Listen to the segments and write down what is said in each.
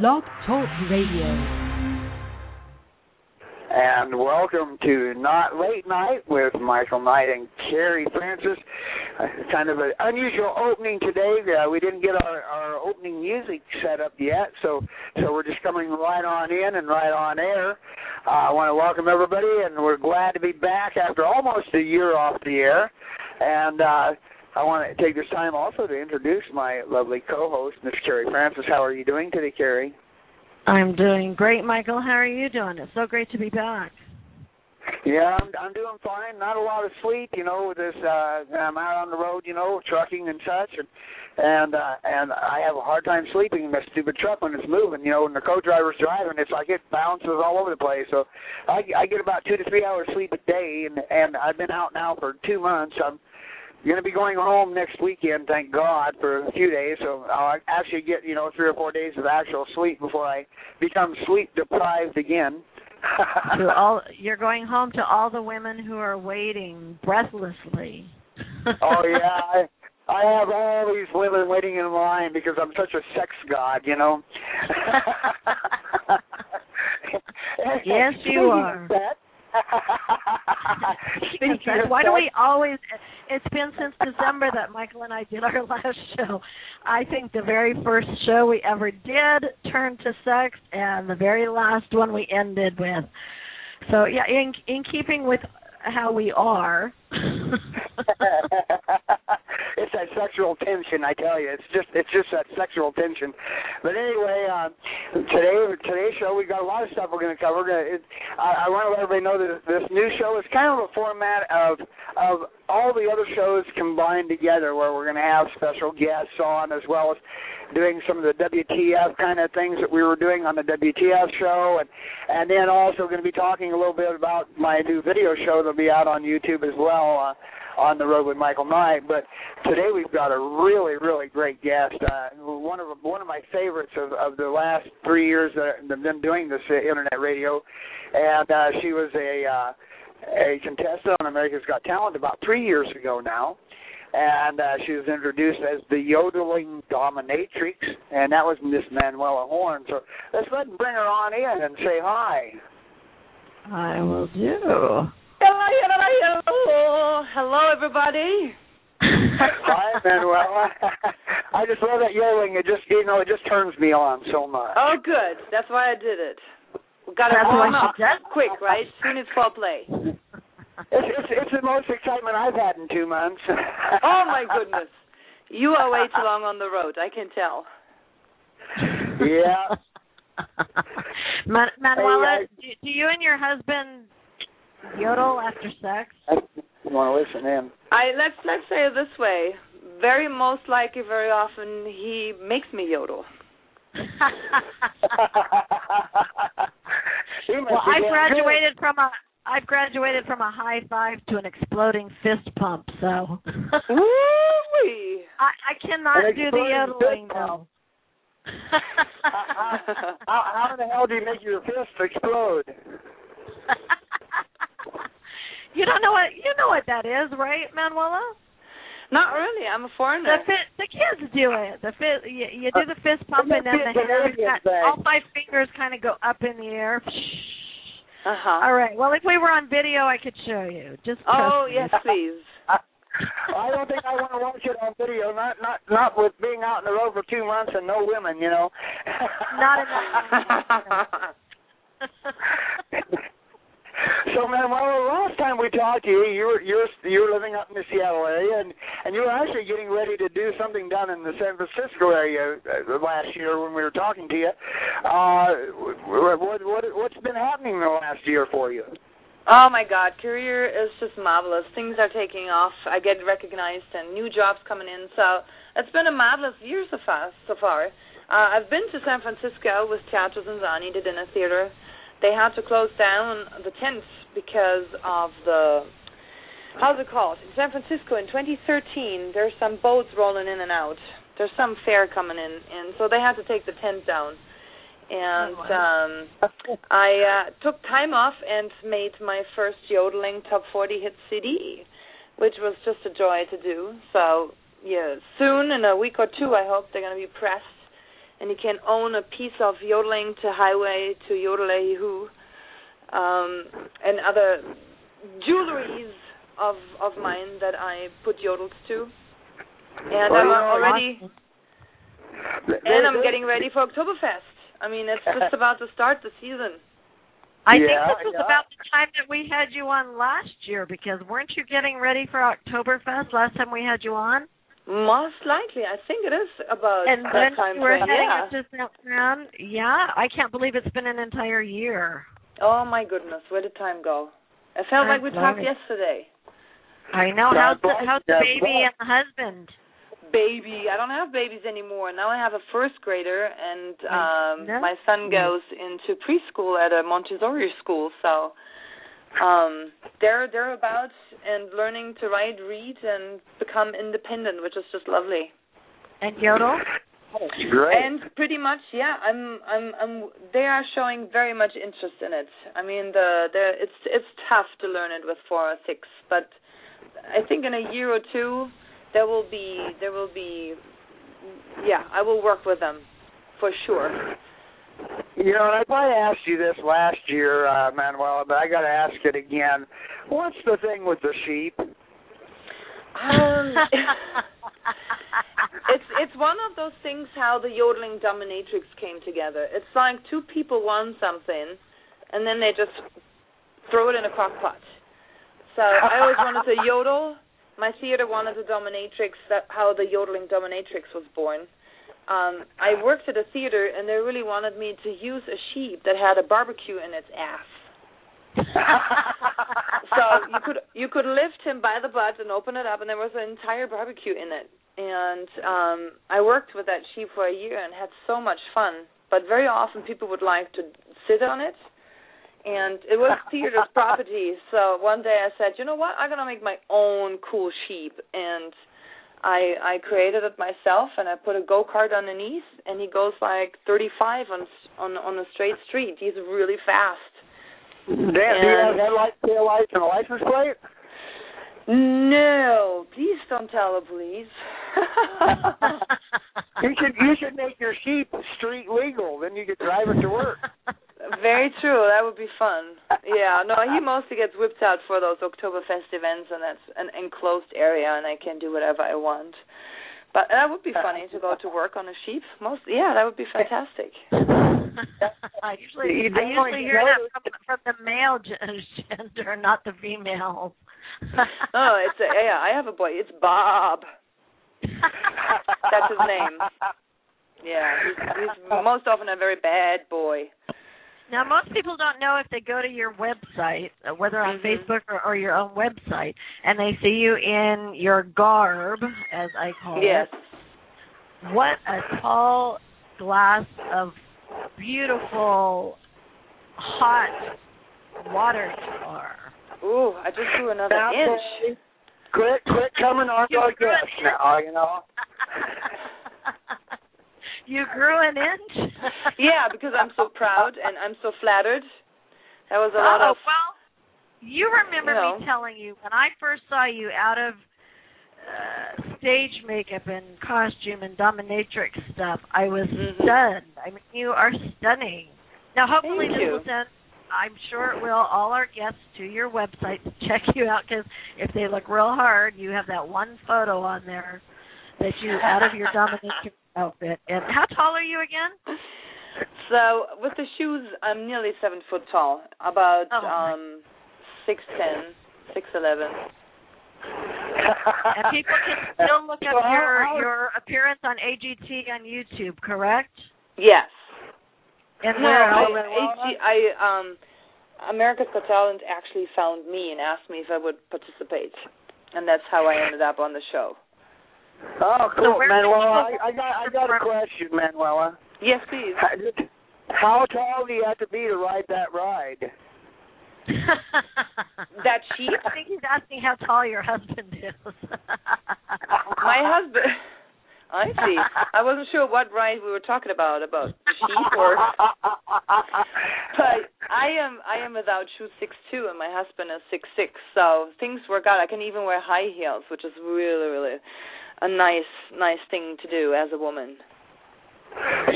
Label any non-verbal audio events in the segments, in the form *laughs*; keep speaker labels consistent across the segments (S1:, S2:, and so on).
S1: Blog Talk Radio.
S2: And welcome to Not Late Nayt with Michael Nayt and Kerri Francis. Uh, kind of an unusual opening today. Uh, we didn't get our, our opening music set up yet, so so we're just coming right on in and right on air. Uh, I want to welcome everybody, and we're glad to be back after almost a year off the air. And uh, I want to take this time also to introduce my lovely co-host, Miss Kerri Francis. How are you doing today, Kerri?
S3: I'm doing great, Michael. How are you doing? It's so great to be back.
S2: Yeah, I'm I'm doing fine. Not a lot of sleep, you know. With this, uh, I'm out on the road, you know, trucking and such, and and uh, and I have a hard time sleeping in this stupid truck when it's moving. You know, when the co-driver's driving, it's like it bounces all over the place. So I I get about two to three hours sleep a day, and and I've been out now for two months. I'm going to be going home next weekend, thank God, for a few days. So I'll actually get you know three or four days of actual sleep before I become sleep deprived again. *laughs*
S3: to all, you're going home to all the women who are waiting breathlessly. *laughs*
S2: oh yeah, I, I have all these women waiting in line because I'm such a sex god, you know. *laughs*
S3: yes, you are.
S2: That, *laughs*
S3: Why do we always? It's been since December that Michael and I did our *laughs* last show. I think the very first show we ever did turned to sex, and the very last one we ended with. So yeah, in in keeping with how we are.
S2: It's that sexual tension, I tell you. It's just it's just that sexual tension. But anyway, uh, today today's show we got a lot of stuff we're going to cover. We're gonna, it, I, I want to let everybody know that this new show is kind of a format of of all the other shows combined together, where we're going to have special guests on as well as doing some of the WTF kind of things that we were doing on the WTF show, and and then also going to be talking a little bit about my new video show that'll be out on YouTube as well. Uh, on the road with Michael Nayt. But today we've got a really, really great guest. Uh, one of one of my favorites of, of the last three years that I've been doing this uh, internet radio, and uh, she was a uh, a contestant on America's Got Talent about three years ago now and uh, she was introduced as the yodeling dominatrix, and that was Miss Manuela Horn. So let's let bring her on in and say hi.
S3: I will do.
S4: Hello, hello, hello, hello, everybody.
S2: hi, Manuela. I just love that yelling. It just, you know, it just turns me on so much.
S4: Oh, good. That's why I did it. We got to warm up quick, right? Soon as foreplay.
S2: It's, it's it's the most excitement I've had in two months.
S4: oh my goodness, you are way too long on the road. I can tell.
S2: Yeah. *laughs*
S3: Man- Manuela, hey, do, do you and your husband yodel after sex?
S2: You want to listen in?
S4: I let's let's say it this way. Very most likely, very often he makes me yodel. *laughs*
S3: well, I graduated from a I've graduated from a high five to an exploding fist pump, so
S4: Woo-wee.
S3: I, I cannot do the yodeling though. Uh-uh.
S2: how, how, how in the hell do you make your fist explode? *laughs*
S3: you don't know what you know what that is, right, Manuela?
S4: Not really. I'm a foreigner.
S3: The, fi- the kids do it. The fist, you, you do the fist pump, and then the hands, all five fingers kind of go up in the air.
S4: Uh-huh.
S3: All right. Well, if we were on video, I could show you. Just
S4: oh
S3: me.
S4: yes, please.
S2: I don't think I want to watch it on video. Not not not with being out in the road for two months and no women, you know.
S3: not enough. *laughs* *laughs*
S2: So, man, well, last time we talked to you, you were you're you're living up in the Seattle area, and and you were actually getting ready to do something down in the San Francisco area uh, last year when we were talking to you. Uh, what what what's been happening the last year for you?
S4: Oh my God, career is just marvelous. Things are taking off. I get recognized and new jobs coming in. So it's been a marvelous year so far. So far, uh, I've been to San Francisco with Teatro ZinZanni, the dinner theater they had to close down the tents because of the how's it called in San Francisco in 2013. There's some boats rolling in and out. There's some fair coming in, and so they had to take the tent down. And
S3: oh,
S4: um I uh, took time off and made my first yodeling top 40 hit CD, which was just a joy to do. So yeah, soon in a week or two, I hope they're going to be pressed and you can own a piece of yodeling to highway to yodelay who um, and other jewelries of of mine that I put yodels to. And I'm already and I'm getting ready for Oktoberfest. I mean, it's just *laughs* about to start the season.
S3: I
S2: Yeah,
S3: think this was
S2: yeah.
S3: about the time that we had you on last year because weren't you getting ready for Oktoberfest last time we had you on?
S4: Most likely, I think it is about
S3: and
S4: that
S3: then
S4: time
S3: you were
S4: frame.
S3: heading
S4: Yeah.
S3: into San Yeah, I can't believe it's been an entire year.
S4: Oh my goodness, where did time go? It felt like we talked
S3: flies.
S4: yesterday.
S3: I know.
S2: God
S3: How's the, how's the baby
S2: bless.
S3: and the husband?
S4: Baby, I don't have babies anymore. Now I have a first grader, and um
S3: Yeah.
S4: my son goes into preschool at a Montessori school. So um they're they're about and learning to write, read, and become independent, which is just lovely.
S3: And Yodel?
S2: Great.
S4: And pretty much, yeah, I'm, I'm, I'm. They are showing very much interest in it. I mean, the, the, it's, it's tough to learn it with four or six, but I think in a year or two, there will be, there will be, yeah, I will work with them, for sure.
S2: You know, and I probably asked you this last year, uh, Manuela, but I got to ask it again. What's the thing with the sheep?
S4: Um, *laughs* it's, it's one of those things how the yodeling dominatrix came together. It's like two people want something, and then they just throw it in a crock pot. So I always wanted to *laughs* yodel. My theater wanted a dominatrix. That how the yodeling dominatrix was born. Um, I worked at a theater, and they really wanted me to use a sheep that had a barbecue in its ass. *laughs* so you could you could lift him by the butt and open it up, and there was an entire barbecue in it. And um, I worked with that sheep for a year and had so much fun. But very often people would like to sit on it, and it was *laughs* theater's property. So one day I said, you know what, I'm gonna make my own cool sheep, and I I created it myself, and I put a go kart underneath, and he goes like 35 on on on a straight street. He's really fast.
S2: Dan, do you have
S4: And-
S2: headlights, taillights, and a license plate?
S4: No, please don't tell her, please. *laughs*
S2: You should you should make your sheep street legal. Then you could drive it to work. *laughs*
S4: Very true. That would be fun. Yeah. No, he mostly gets whipped out for those Oktoberfest events, and that's an enclosed area, and I can do whatever I want. But that would be funny to go to work on a sheep. Most, yeah, that would be fantastic. *laughs*
S3: I usually,
S2: You
S3: I
S2: definitely
S3: usually hear that from, from the male *laughs* gender, not the female. *laughs*
S4: oh, it's a, yeah. I have a boy. It's Bob. That's his name. Yeah, he's, he's most often a very bad boy.
S3: Now, most people don't know if they go to your website, uh, whether on
S4: Mhm.
S3: Facebook or, or your own website, and they see you in your garb, as I call
S4: Yes.
S3: it. What a tall glass of beautiful, hot water you are.
S4: Ooh, I just grew another
S2: Now,
S4: inch.
S2: Quit quit coming on
S3: You
S2: like this now. You know. *laughs*
S3: you grew an inch. *laughs*
S4: Yeah, because I'm so proud and I'm so flattered. That was a lot of
S3: oh,
S4: of
S3: well, you remember
S4: you know.
S3: me telling you when I first saw you out of uh, stage makeup and costume and dominatrix stuff, I was
S4: Mhm.
S3: stunned. I mean, you are stunning. Now, hopefully,
S4: Thank
S3: this
S4: you.
S3: will send. I'm sure it will. All our guests to your website to *laughs* check you out because if they look real hard, you have that one photo on there that you out of your *laughs* dominatrix outfit. And how tall are you again?
S4: So with the shoes, I'm nearly seven foot tall, about
S3: Oh,
S4: um six ten, six eleven.
S3: And people can still look up your your appearance on AGT on YouTube, correct?
S4: Yes.
S3: And
S4: No,
S3: where
S4: I? AG, I um America's Got Talent actually found me and asked me if I would participate, and that's how I ended up on the show.
S2: Oh, cool,
S3: where
S2: Manuela. I, I got I got a question, Manuela.
S4: Yes, please.
S2: How tall do you have to be to ride that ride? *laughs*
S4: That sheep?
S3: I think he's asking how tall your husband is. *laughs*
S4: My husband. I see. I wasn't sure what ride we were talking about, about the sheep or. *laughs* But I am I am without shoes six two, and my husband is six six. So things work out. I can even wear high heels, which is really really a nice nice thing to do as a woman.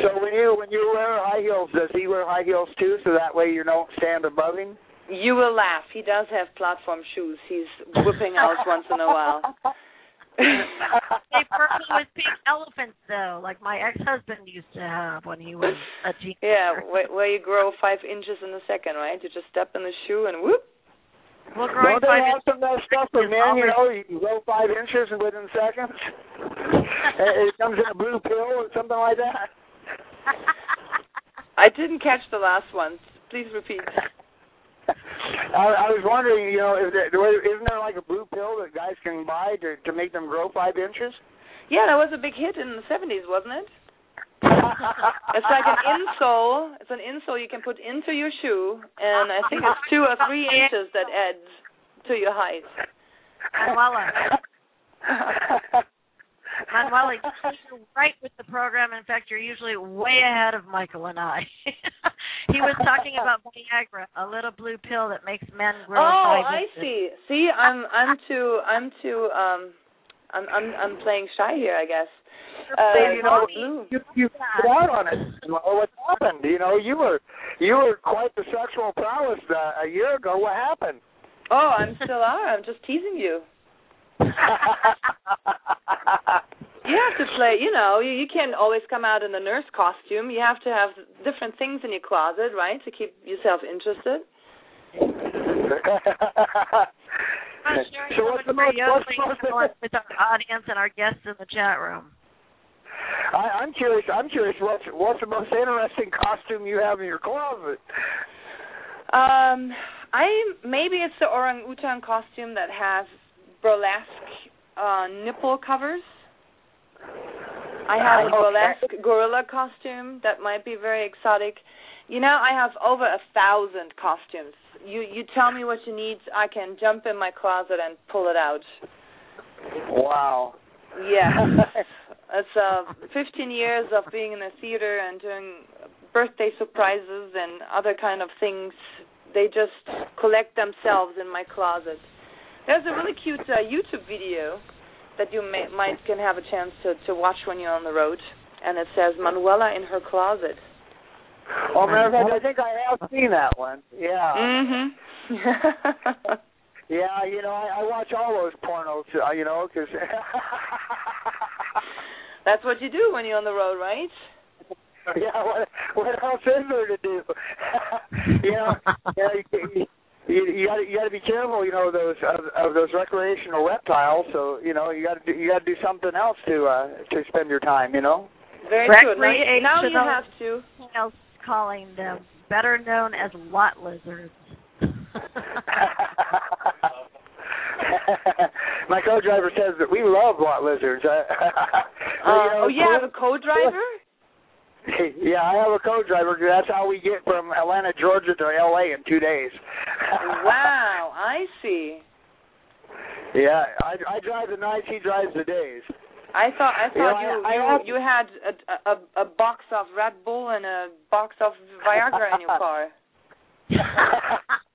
S2: So when you when you wear high heels, does he wear high heels too? So that way you don't stand above him.
S4: You will laugh. He does have platform shoes. He's whipping out once in a while. *laughs*
S3: they purple with pink elephants though, like my ex-husband used to have when he was a teenager.
S4: Yeah, where, where you grow five inches in a second, right? You just step in the shoe and whoop.
S3: Well,
S2: Don't they
S3: five
S2: have some of that stuff for
S3: is
S2: men? You know, you can grow five inches within seconds. *laughs* it comes in a blue pill or something like that. *laughs*
S4: I didn't catch the last one. Please repeat. *laughs*
S2: I, I was wondering, you know, if there, isn't there like a blue pill that guys can buy to to make them grow five inches?
S4: Yeah, that was a big hit in the 70s, wasn't it? It's like an insole. It's an insole you can put into your shoe, and I think it's two or three inches that adds to your height.
S3: Manuela. *laughs* Manuela, you're right with the program. In fact, you're usually way ahead of Michael and I. *laughs* he was talking about Viagra, a little blue pill that makes men grow
S4: oh,
S3: five
S4: I see. See, I'm I'm too I'm too um I'm I'm I'm playing shy here, I guess. Uh,
S2: you know, you you put out on it. What happened? You know, you were you were quite the sexual prowess uh, a year ago. What happened?
S4: Oh, I'm still are. I'm just teasing you. *laughs* You have to play, you know, you, you can't always come out in the nurse costume. You have to have different things in your closet, right, to keep yourself interested. *laughs*
S3: I'm sharing
S2: so
S3: so
S2: what's the most what's the most
S3: with our audience and our guests in the chat room.
S2: I, I'm curious. I'm curious. What's what's the most interesting costume you have in your closet?
S4: Um, I maybe it's the orangutan costume that has burlesque uh nipple covers. I have a
S2: Okay.
S4: burlesque gorilla costume that might be very exotic. You know, I have over a thousand costumes. You you tell me what you need, I can jump in my closet and pull it out.
S2: Wow.
S4: Yeah. *laughs* It's uh 15 years of being in the theater and doing birthday surprises and other kind of things. They just collect themselves in my closet. There's a really cute uh, YouTube video that you may, might can have a chance to to watch when you're on the road, and it says Manuela in her closet.
S2: Oh, matter of fact, I think I have seen that one. Yeah.
S4: Mhm. *laughs*
S2: Yeah, you know, I, I watch all those pornos, uh, you know, because. *laughs*
S4: That's what you do when you're on the road, right?
S2: yeah, what, what else is there to do? *laughs* you know, you, know, you, you, you got you got to be careful, you know, those of, of those recreational reptiles. So you know, you got to you got to do something else to uh to spend your time, you know.
S4: Very true. Now, now you have to.
S3: Something else calling them better known as lot lizards. *laughs*
S2: My co-driver says that we love lot lizards. *laughs* Uh,
S4: Uh, oh, you have a co-driver? *laughs*
S2: yeah, I have a co-driver. That's how we get from Atlanta, Georgia to L.A. in two days.
S4: wow, I see.
S2: Yeah, I I drive the nights. He drives the days.
S4: I thought I
S2: You know,
S4: thought you
S2: I- I
S4: you,
S2: have-
S4: you had a, a a box of Red Bull and a box of Viagra in your *laughs* car. *laughs*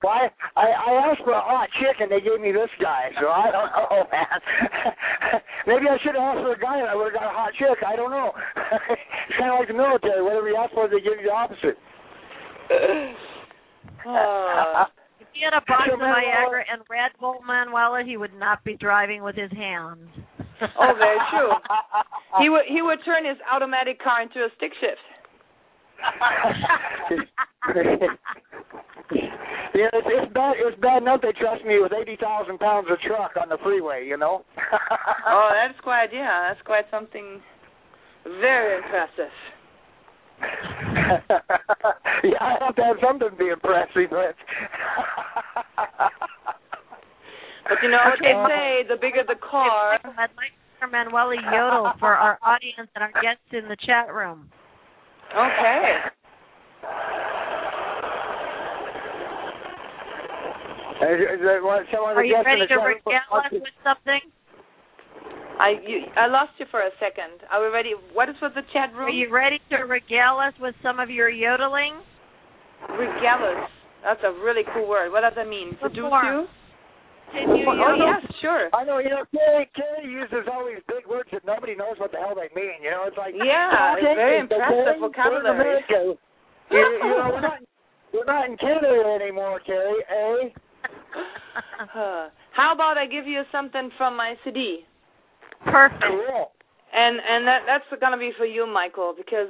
S2: well, I, I I asked for a hot chick and they gave me this guy, so I don't know, *laughs* man. Maybe I should have asked for a guy and I would have got a hot chick. I don't know. it's kind of like the military. Whatever you ask for, they give you the opposite. *sighs*
S4: Oh.
S3: if he had a box
S2: So
S3: of Viagra and Red Bull Manuela, he would not be driving with his hands.
S4: Oh, very true. He would he would turn his automatic car into a stick shift. *laughs*
S2: yeah, it's, it's bad. It's bad enough they trust me with eighty thousand pounds of truck on the freeway. You know. *laughs*
S4: Oh, that's quite yeah, that's quite something very impressive. *laughs*
S2: yeah, I have to have something to be impressive with.
S4: But you know what they say, the bigger the car.
S3: I'd like to hear Manuela yodel *laughs* for our audience and our guests in the chat room.
S4: Okay.
S2: Is, is there what, someone
S3: Are you ready to regale us with something?
S4: I you, I lost you for a second. Are we ready? What is with the chat room?
S3: Are you ready to regale us with some of your yodeling?
S4: Regalus. That's a really cool word. What does that mean? Seduce you?
S3: Continue?
S4: Oh
S3: you?
S4: yes, sure.
S2: I know, you know, Kerri, Kerri uses all these big words that nobody knows what the hell they mean. You know, it's like
S4: Yeah, it's very
S2: okay,
S4: impressive
S2: okay,
S4: vocabulary.
S2: we're in America. you, you know, we're not *laughs* we're not in Canada anymore, Carrie. Eh?
S4: Uh, How about I give you something from my CD?
S3: Perfect.
S2: Cool.
S4: And and that that's gonna be for you, Michael, because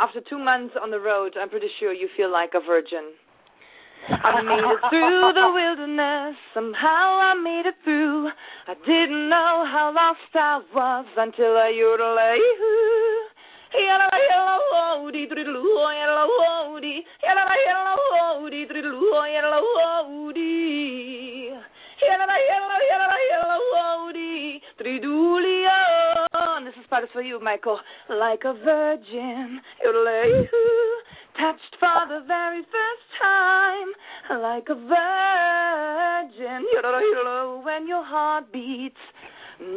S4: after two months on the road, I'm pretty sure you feel like a virgin. I made it through the wilderness. Somehow I made it through. I didn't know how lost I was until I and this is part for you, Michael. Like a virgin, yodelay, touched for the very first time. Like a virgin, yodelay, when your heart beats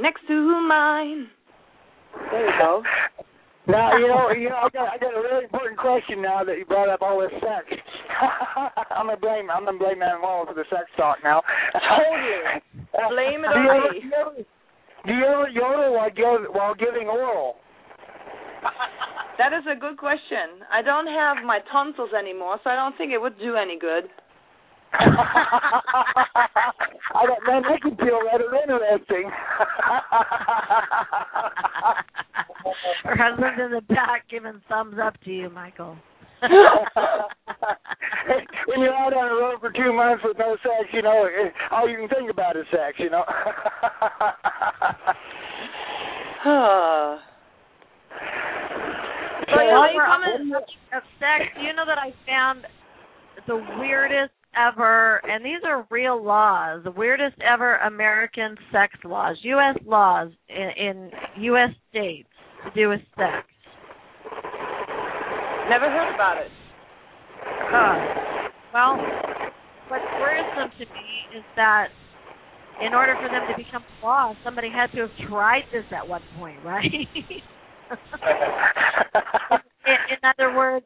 S4: next to mine. There you go.
S2: Now you know, you know, I got I got a really important question now that you brought up all this sex. *laughs* I'm gonna blame I'm gonna blame Matt Wall for the sex talk now.
S4: Totally. Blame it on me.
S2: do you do you ever yodel while give, while giving oral? *laughs*
S4: That is a good question. I don't have my tonsils anymore, so I don't think it would do any good. *laughs*
S2: I don't man, that could feel rather interesting.
S3: Her husband's in the back giving thumbs up to you, Michael. *laughs*
S2: when you're out on the road for two months with no sex, you know, eh, all you can think about is sex, you know. *laughs* *sighs*
S3: While
S4: you
S3: we're
S4: coming-
S3: of sex, you know that I found the weirdest ever, and these are real laws, the weirdest ever American sex laws, U.S. laws in, in U.S. states to do with sex.
S4: Never heard about it.
S3: Uh, well, what's worrisome to me is that in order for them to become law, somebody had to have tried this at one point, *laughs* right? *laughs* in, in other words,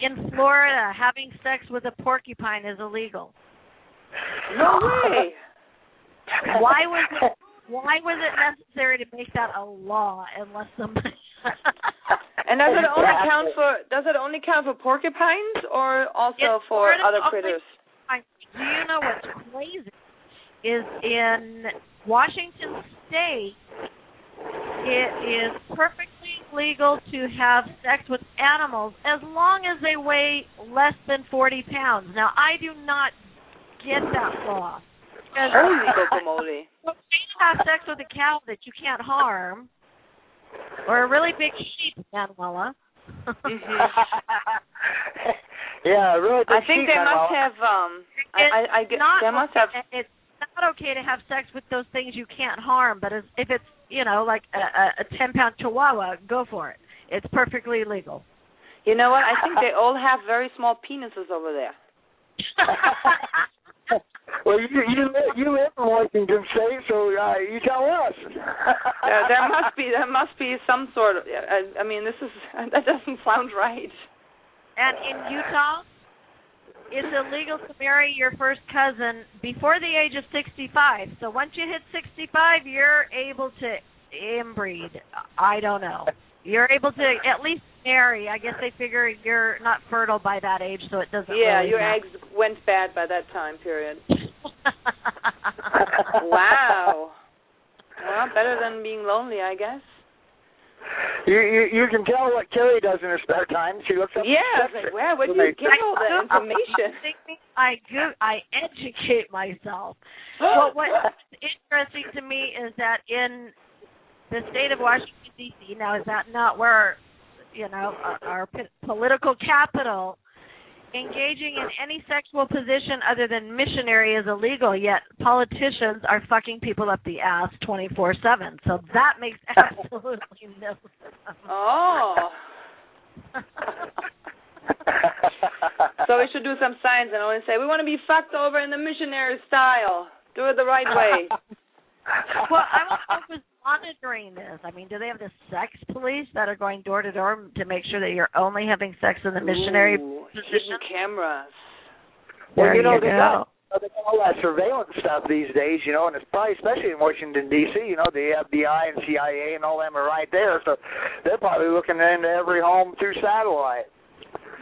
S3: in Florida, having sex with a porcupine is illegal.
S4: No way. *laughs*
S3: Why was it? Why was it necessary to make that a law unless somebody? *laughs*
S4: And does it only count for does it only count for porcupines or also
S3: It's
S4: for other critters?
S3: Do you know what's crazy? Is in Washington State, it is perfectly legal to have sex with animals as long as they weigh less than 40 pounds. Now, I do not get that law. Because
S4: Holy guacamole.
S3: it's have sex with a cow that you can't harm, or a really big sheep, Manuela. *laughs*
S2: yeah, really.
S4: I think
S2: sheep,
S4: they
S2: Manuel.
S4: must have um I, I, I get
S3: not
S4: they must have
S3: It's not okay to have sex with those things you can't harm, but as, if it's you know like a, a, a ten pound chihuahua, go for it. It's perfectly legal.
S4: you know what, I think they *laughs* all have very small penises over there. *laughs*
S2: well, you you live, you live in Washington State, so uh, you tell us. *laughs*
S4: There, there must be there must be some sort of I, I mean this is that doesn't sound right.
S3: and in Utah, it's illegal to marry your first cousin before the age of 65. So once you hit 65, you're able to inbreed. I don't know. You're able to at least marry. I guess they figure you're not fertile by that age, so it doesn't.
S4: Yeah,
S3: really
S4: your
S3: matter.
S4: eggs went bad by that time period. *laughs* Wow. Well, better than being lonely, I guess.
S2: You, you you can tell what Kerri does in her spare time. She looks up.
S4: Yeah,
S2: sex
S4: it's like, where would you
S2: information.
S4: get all that information?
S3: I go, I educate myself. *gasps* but what's interesting to me is that in the state of Washington D.C. Now, is that not where you know our, our political capital? Engaging in any sexual position other than missionary is illegal. Yet politicians are fucking people up the ass twenty four seven. So that makes *laughs* absolutely no sense.
S4: Oh. *laughs* So we should do some signs and only say we want to be fucked over in the missionary style. Do it the right way. *laughs*
S3: well, I want to know who's monitoring this. I mean, do they have the sex police that are going door to door to make sure that you're only having sex in the missionary
S4: Ooh,
S3: position?
S4: cameras.
S3: There
S2: well, you know
S3: you
S2: they
S3: go.
S2: got all that surveillance stuff these days, you know, and it's probably especially in Washington D.C. You know, the FBI and CIA and all them are right there, so they're probably looking into every home through satellite.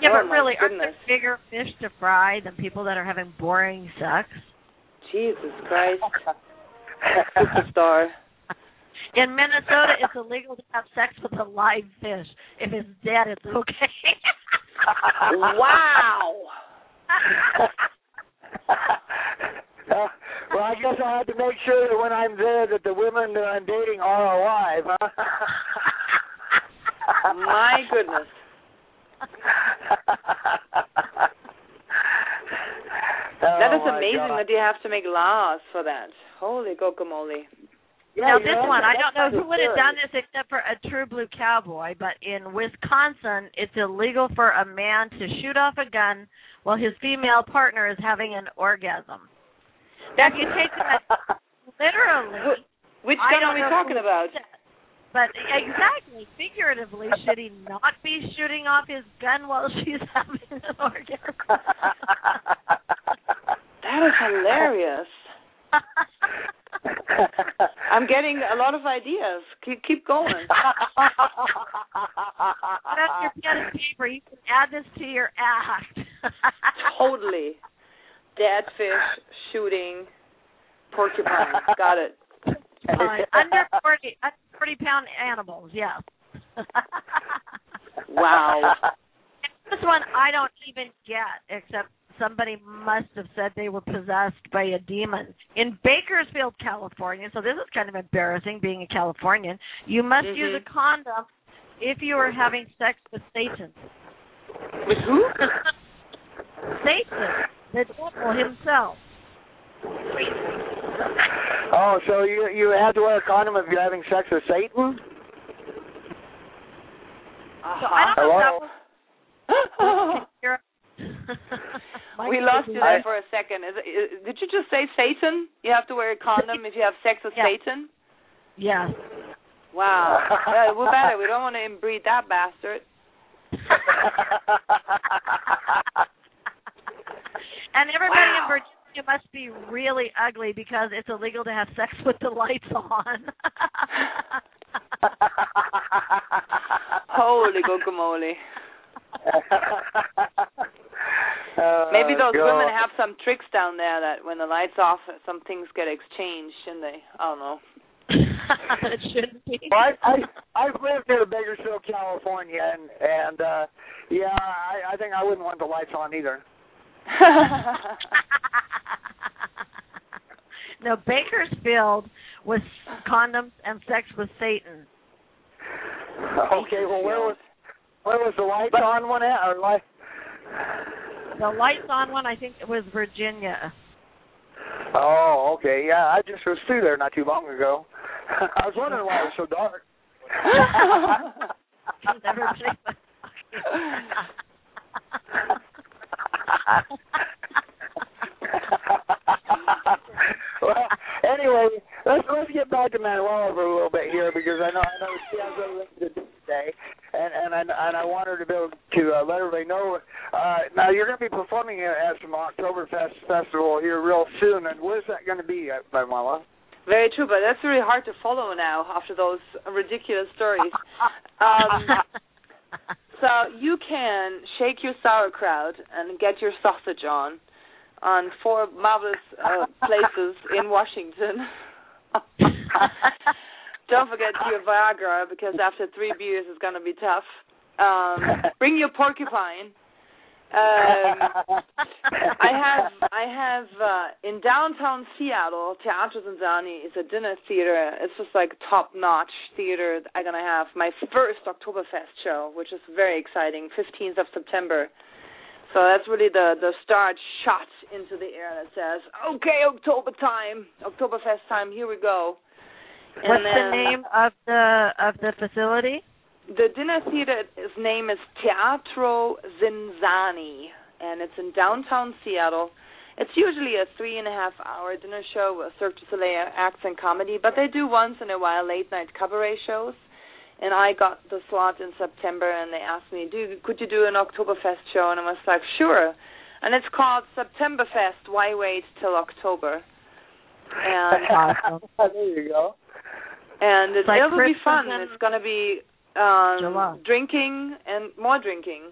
S3: Yeah,
S4: Oh,
S3: but really, aren't there bigger fish to fry than people that are having boring sex?
S4: Jesus Christ. *laughs* Superstar.
S3: In Minnesota, it's illegal to have sex with a live fish. If it's dead, it's okay. *laughs*
S4: wow.
S2: Uh, *laughs* well, I guess I have to make sure that when I'm there, that the women that I'm dating are alive. Huh? *laughs*
S4: My goodness. That is
S2: Oh, my
S4: amazing
S2: God.
S4: that you have to make laws for that. Holy guacamole.
S2: Yeah,
S3: now this one, I don't know who would have done this except for a true blue cowboy, but in Wisconsin, it's illegal for a man to shoot off a gun while his female partner is having an orgasm. Now, if you take that *laughs* literally,
S4: Which gun are we talking about?
S3: But exactly, figuratively, should he not be shooting off his gun while *laughs* she's having an orgasm? *laughs*
S4: That is hilarious. *laughs* I'm getting a lot of ideas. Keep keep going.
S3: Put up your pen and paper. You can add this to your act. *laughs*
S4: totally. Dead fish shooting porcupine. Got it.
S3: Fine. Under forty, under forty pound animals. Yes.
S4: Wow.
S3: This one I don't even get, except somebody must have said they were possessed by a demon in Bakersfield, California. So this is kind of embarrassing, being a Californian. You must use
S4: Mhm.
S3: a condom if you are having sex with Satan.
S4: With who? *laughs*
S3: Satan, the devil himself.
S2: oh, so you you have to wear a condom if you're having sex with Satan?
S3: So I don't know if
S2: Hello?
S3: that was. *laughs* *laughs* Mike
S4: we lost you there for a second. Is, is, did you just say Satan? You have to wear a condom if you have sex with *laughs*
S3: Yeah.
S4: Satan?
S3: Yes.
S4: Wow. *laughs* We're better. We don't want to inbreed that bastard.
S3: And everybody
S4: Wow.
S3: in Virginia must be really ugly because it's illegal to have sex with the lights on.
S4: Holy guacamole.
S2: Oh,
S4: Maybe those
S2: God.
S4: women have some tricks down there that when the lights off, some things get exchanged, and they, I don't know. *laughs*
S3: it shouldn't be.
S2: Well, I, I I've lived in Bakersfield, California, and and uh yeah, I I think I wouldn't want the lights on either. *laughs*
S3: no, Bakersfield was condoms and sex with Satan.
S2: Okay, well where was where was the lights on one at or light?
S3: The lights on one, I think it was Virginia.
S2: Oh, okay, yeah, I just was through there not too long ago. *laughs* I was wondering why it was so dark. *laughs* *laughs*
S3: Because everybody was *laughs*
S2: well, anyway, let's let's get back to Manuela for a little bit here because I know I know she has other things to do today, and and I and I want her to be able to uh, let everybody know. Uh, now you're going to be performing at, at some Oktoberfest festival here real soon, and where's that going to be, at, Manuela?
S4: Very true, but that's really hard to follow now after those ridiculous stories. Um, *laughs* so you can shake your sauerkraut and get your sausage on on four marvelous uh, *laughs* places in Washington. *laughs* Don't forget your Viagra because after three beers it's gonna be tough. Um, *laughs* bring your porcupine. Um, I have I have uh in downtown Seattle, Teatro ZinZanni is a dinner theater. It's just like top notch theater. I'm gonna have my first Oktoberfest show, which is very exciting, fifteenth of September. So that's really the the start shot into the air that says, Okay, October time, Oktoberfest time, here we go. And
S3: What's the name of the of the facility?
S4: the dinner theater its name is Teatro ZinZanni, and it's in downtown Seattle. It's usually a three and a half hour dinner show with Cirque du Soleil acts and comedy, but they do once in a while late night cabaret shows. And I got the slot in September, and they asked me, "Do could you do an Oktoberfest show?" And I was like, "Sure." and it's called Septemberfest. Why wait till October? And *laughs*
S3: Awesome. *laughs*
S2: there you go.
S4: and it,
S3: It's like
S4: it will be fun.
S3: in
S4: It's gonna be um
S3: July.
S4: drinking and more drinking.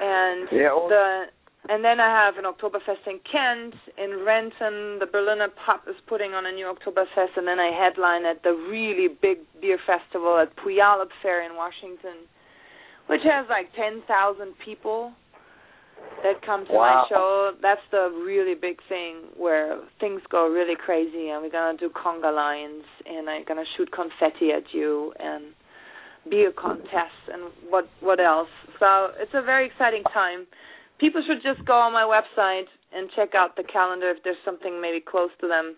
S4: And
S2: Yeah, well-
S4: the and then I have an Oktoberfest in Kent, in Renton. The Berliner Pub is putting on a new Oktoberfest, and then I headline at the really big beer festival at Puyallup Fair in Washington, which has like ten thousand people that come to my show. That's the really big thing where things go really crazy, and we're gonna do conga lines, and I'm gonna shoot confetti at you, and beer contests, and what what else. So it's a very exciting time. People should just go on my website and check out the calendar if there's something maybe close to them,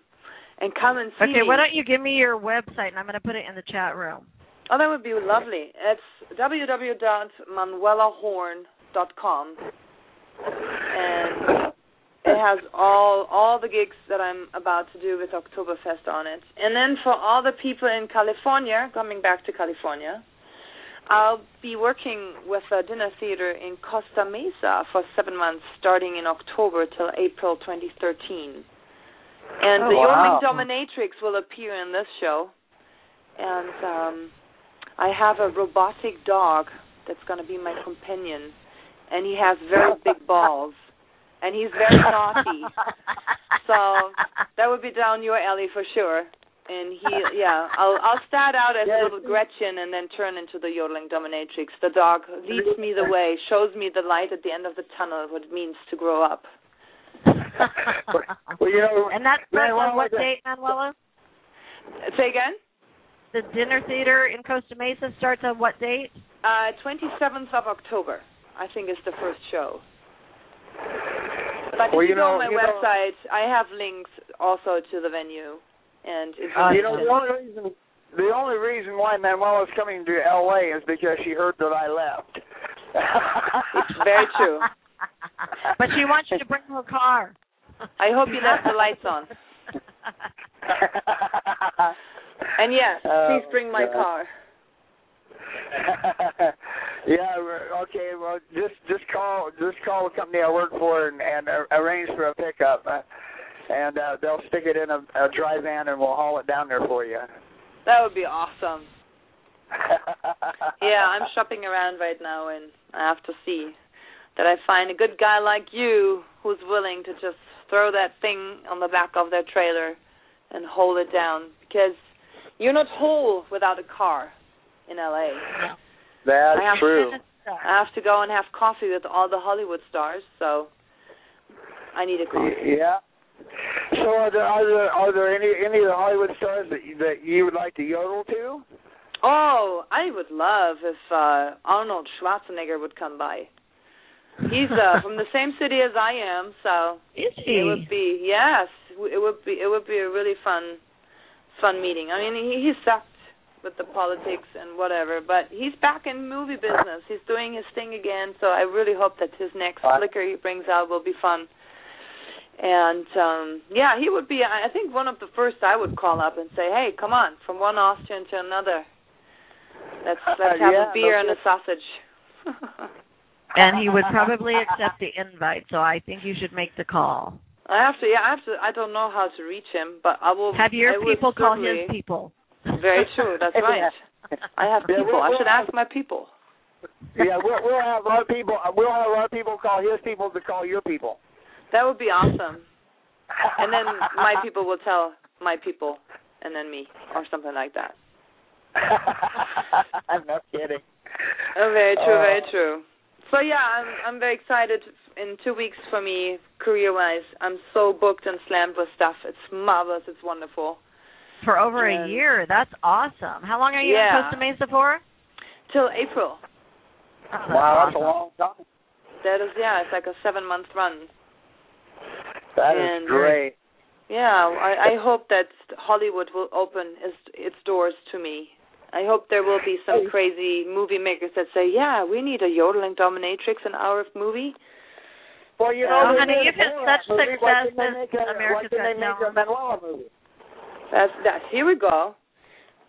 S4: and come and see
S3: Okay,
S4: me.
S3: why don't you give me your website and I'm going to put it in the chat room.
S4: Oh, that would be lovely. It's www.manuelahorn.com, and it has all all the gigs that I'm about to do with Oktoberfest on it. And then for all the people in California, coming back to California, I'll be working with a dinner theater in Costa Mesa for seven months, starting in October till April 2013. And
S2: Oh,
S4: the
S2: wow.
S4: Dominatrix will appear in this show. And um I have a robotic dog that's going to be my companion, and he has very big balls, and he's very naughty. *laughs* So that would be down your alley for sure. And he, yeah, I'll I'll start out as
S2: Yeah,
S4: little Gretchen and then turn into the yodeling dominatrix. The dog leads me the way, shows me the light at the end of the tunnel, what it means to grow up. *laughs*
S2: well, you know,
S3: and that starts
S2: Manuela,
S3: on what date, Manuela?
S4: Say again.
S3: The dinner theater in Costa Mesa starts on what date?
S4: Uh, 27th of October, I think is the first show. But
S2: Well,
S4: if you,
S2: you
S4: go on my
S2: you know-
S4: website, I have links also to the venue and
S3: Uh,
S2: you know, the only reason the only reason why Manuela's coming to L.A. is because she heard that I left.
S4: It's very true. *laughs*
S3: but she wants you to bring her car.
S4: I hope you left the lights on. *laughs* And yes,
S2: Oh,
S4: please bring my
S2: God.
S4: car. *laughs*
S2: yeah. Okay. Well, just just call just call the company I work for and, and uh, arrange for a pickup, uh, and uh, they'll stick it in a, a dry van and we'll haul it down there for you.
S4: That would be awesome. *laughs* Yeah, I'm shopping around right now, and I have to see that I find a good guy like you who's willing to just throw that thing on the back of their trailer and hold it down because you're not whole without a car in LA.
S2: That's
S4: I have
S2: true.
S4: I have to go and have coffee with all the Hollywood stars, so I need a car.
S2: Yeah. So are there are there are there any any of the Hollywood stars that you, that you would like to yodel to?
S4: Oh, I would love if uh Arnold Schwarzenegger would come by. He's uh *laughs* from the same city as I am, so
S3: Is he?
S4: it would be yes, it would be it would be a really fun fun meeting. I mean, he he sucked with the politics and whatever, but he's back in movie business. He's doing his thing again, so I really hope that his next flicker he brings out will be fun. And um yeah, he would be I I think one of the first I would call up and say, "Hey, come on, from one Austrian to another. Let's *laughs* let's have
S2: Yeah,
S4: a beer and a sausage." *laughs*
S3: And he would *laughs* probably accept the invite, so I think you should make the call.
S4: I have to. Yeah, I have to. I don't know how to reach him, but I will.
S3: Have your
S4: I
S3: people call his people.
S4: Very true. That's right. I have
S2: Yeah,
S4: people.
S2: we'll-
S4: I should
S2: we'll-
S4: ask my people.
S2: yeah, we'll, we'll have our people. We'll have our people call his people to call your people.
S4: That would be awesome. And then my *laughs* people will tell my people, and then me, or something like that. *laughs*
S2: I'm not kidding.
S4: Oh, very true. very
S2: Uh,
S4: true. So yeah, I'm I'm very excited. In two weeks for me, career-wise, I'm so booked and slammed with stuff. It's marvelous. It's wonderful.
S3: For over
S4: And-
S3: a year. That's awesome. How long are you
S4: Yeah.
S3: in Costa Mesa for?
S4: Till April.
S3: Oh, that's
S2: Wow, that's a long time.
S4: That is yeah. It's like a seven-month run.
S2: That is
S4: And- uh,
S2: great.
S4: Yeah, I, I hope that Hollywood will open its, its doors to me. I hope there will be some crazy movie makers that say, "Yeah, we need a yodeling dominatrix in our movie."
S2: Well, you
S4: Oh,
S2: know, they
S3: honey, you've had
S2: a
S3: such
S2: movie. Why
S3: success
S2: didn't they make a, why they
S3: Got
S2: make a
S3: Talent.
S2: Movie?
S4: That's that. Here we go.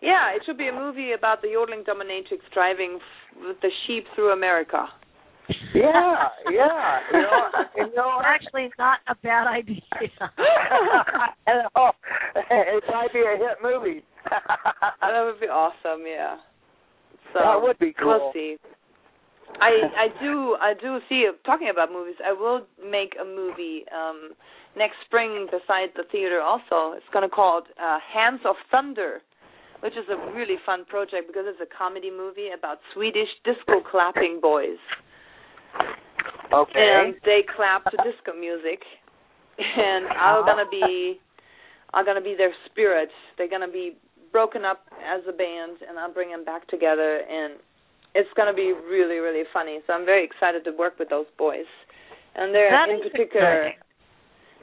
S4: Yeah, it should be a movie about the yodeling dominatrix driving f- with the sheep through America.
S2: Yeah, yeah. You know, and, you know,
S3: Actually, not a bad idea. *laughs*
S2: I know. it might be a hit movie. *laughs*
S4: that would be awesome. Yeah. So
S2: that would be cool.
S4: We'll see. I I do I do see talking about movies. I will make a movie um next spring beside the theater. Also, it's gonna called uh, Hands of Thunder, which is a really fun project because it's a comedy movie about Swedish disco clapping boys.
S2: Okay.
S4: And they clap to disco music, and I'm uh-huh. gonna be I'm gonna be their spirit. They're gonna be broken up as a band, and I'll bring them back together and it's going to be really really funny. So I'm very excited to work with those boys. And they're
S3: That
S4: in particular
S3: exciting.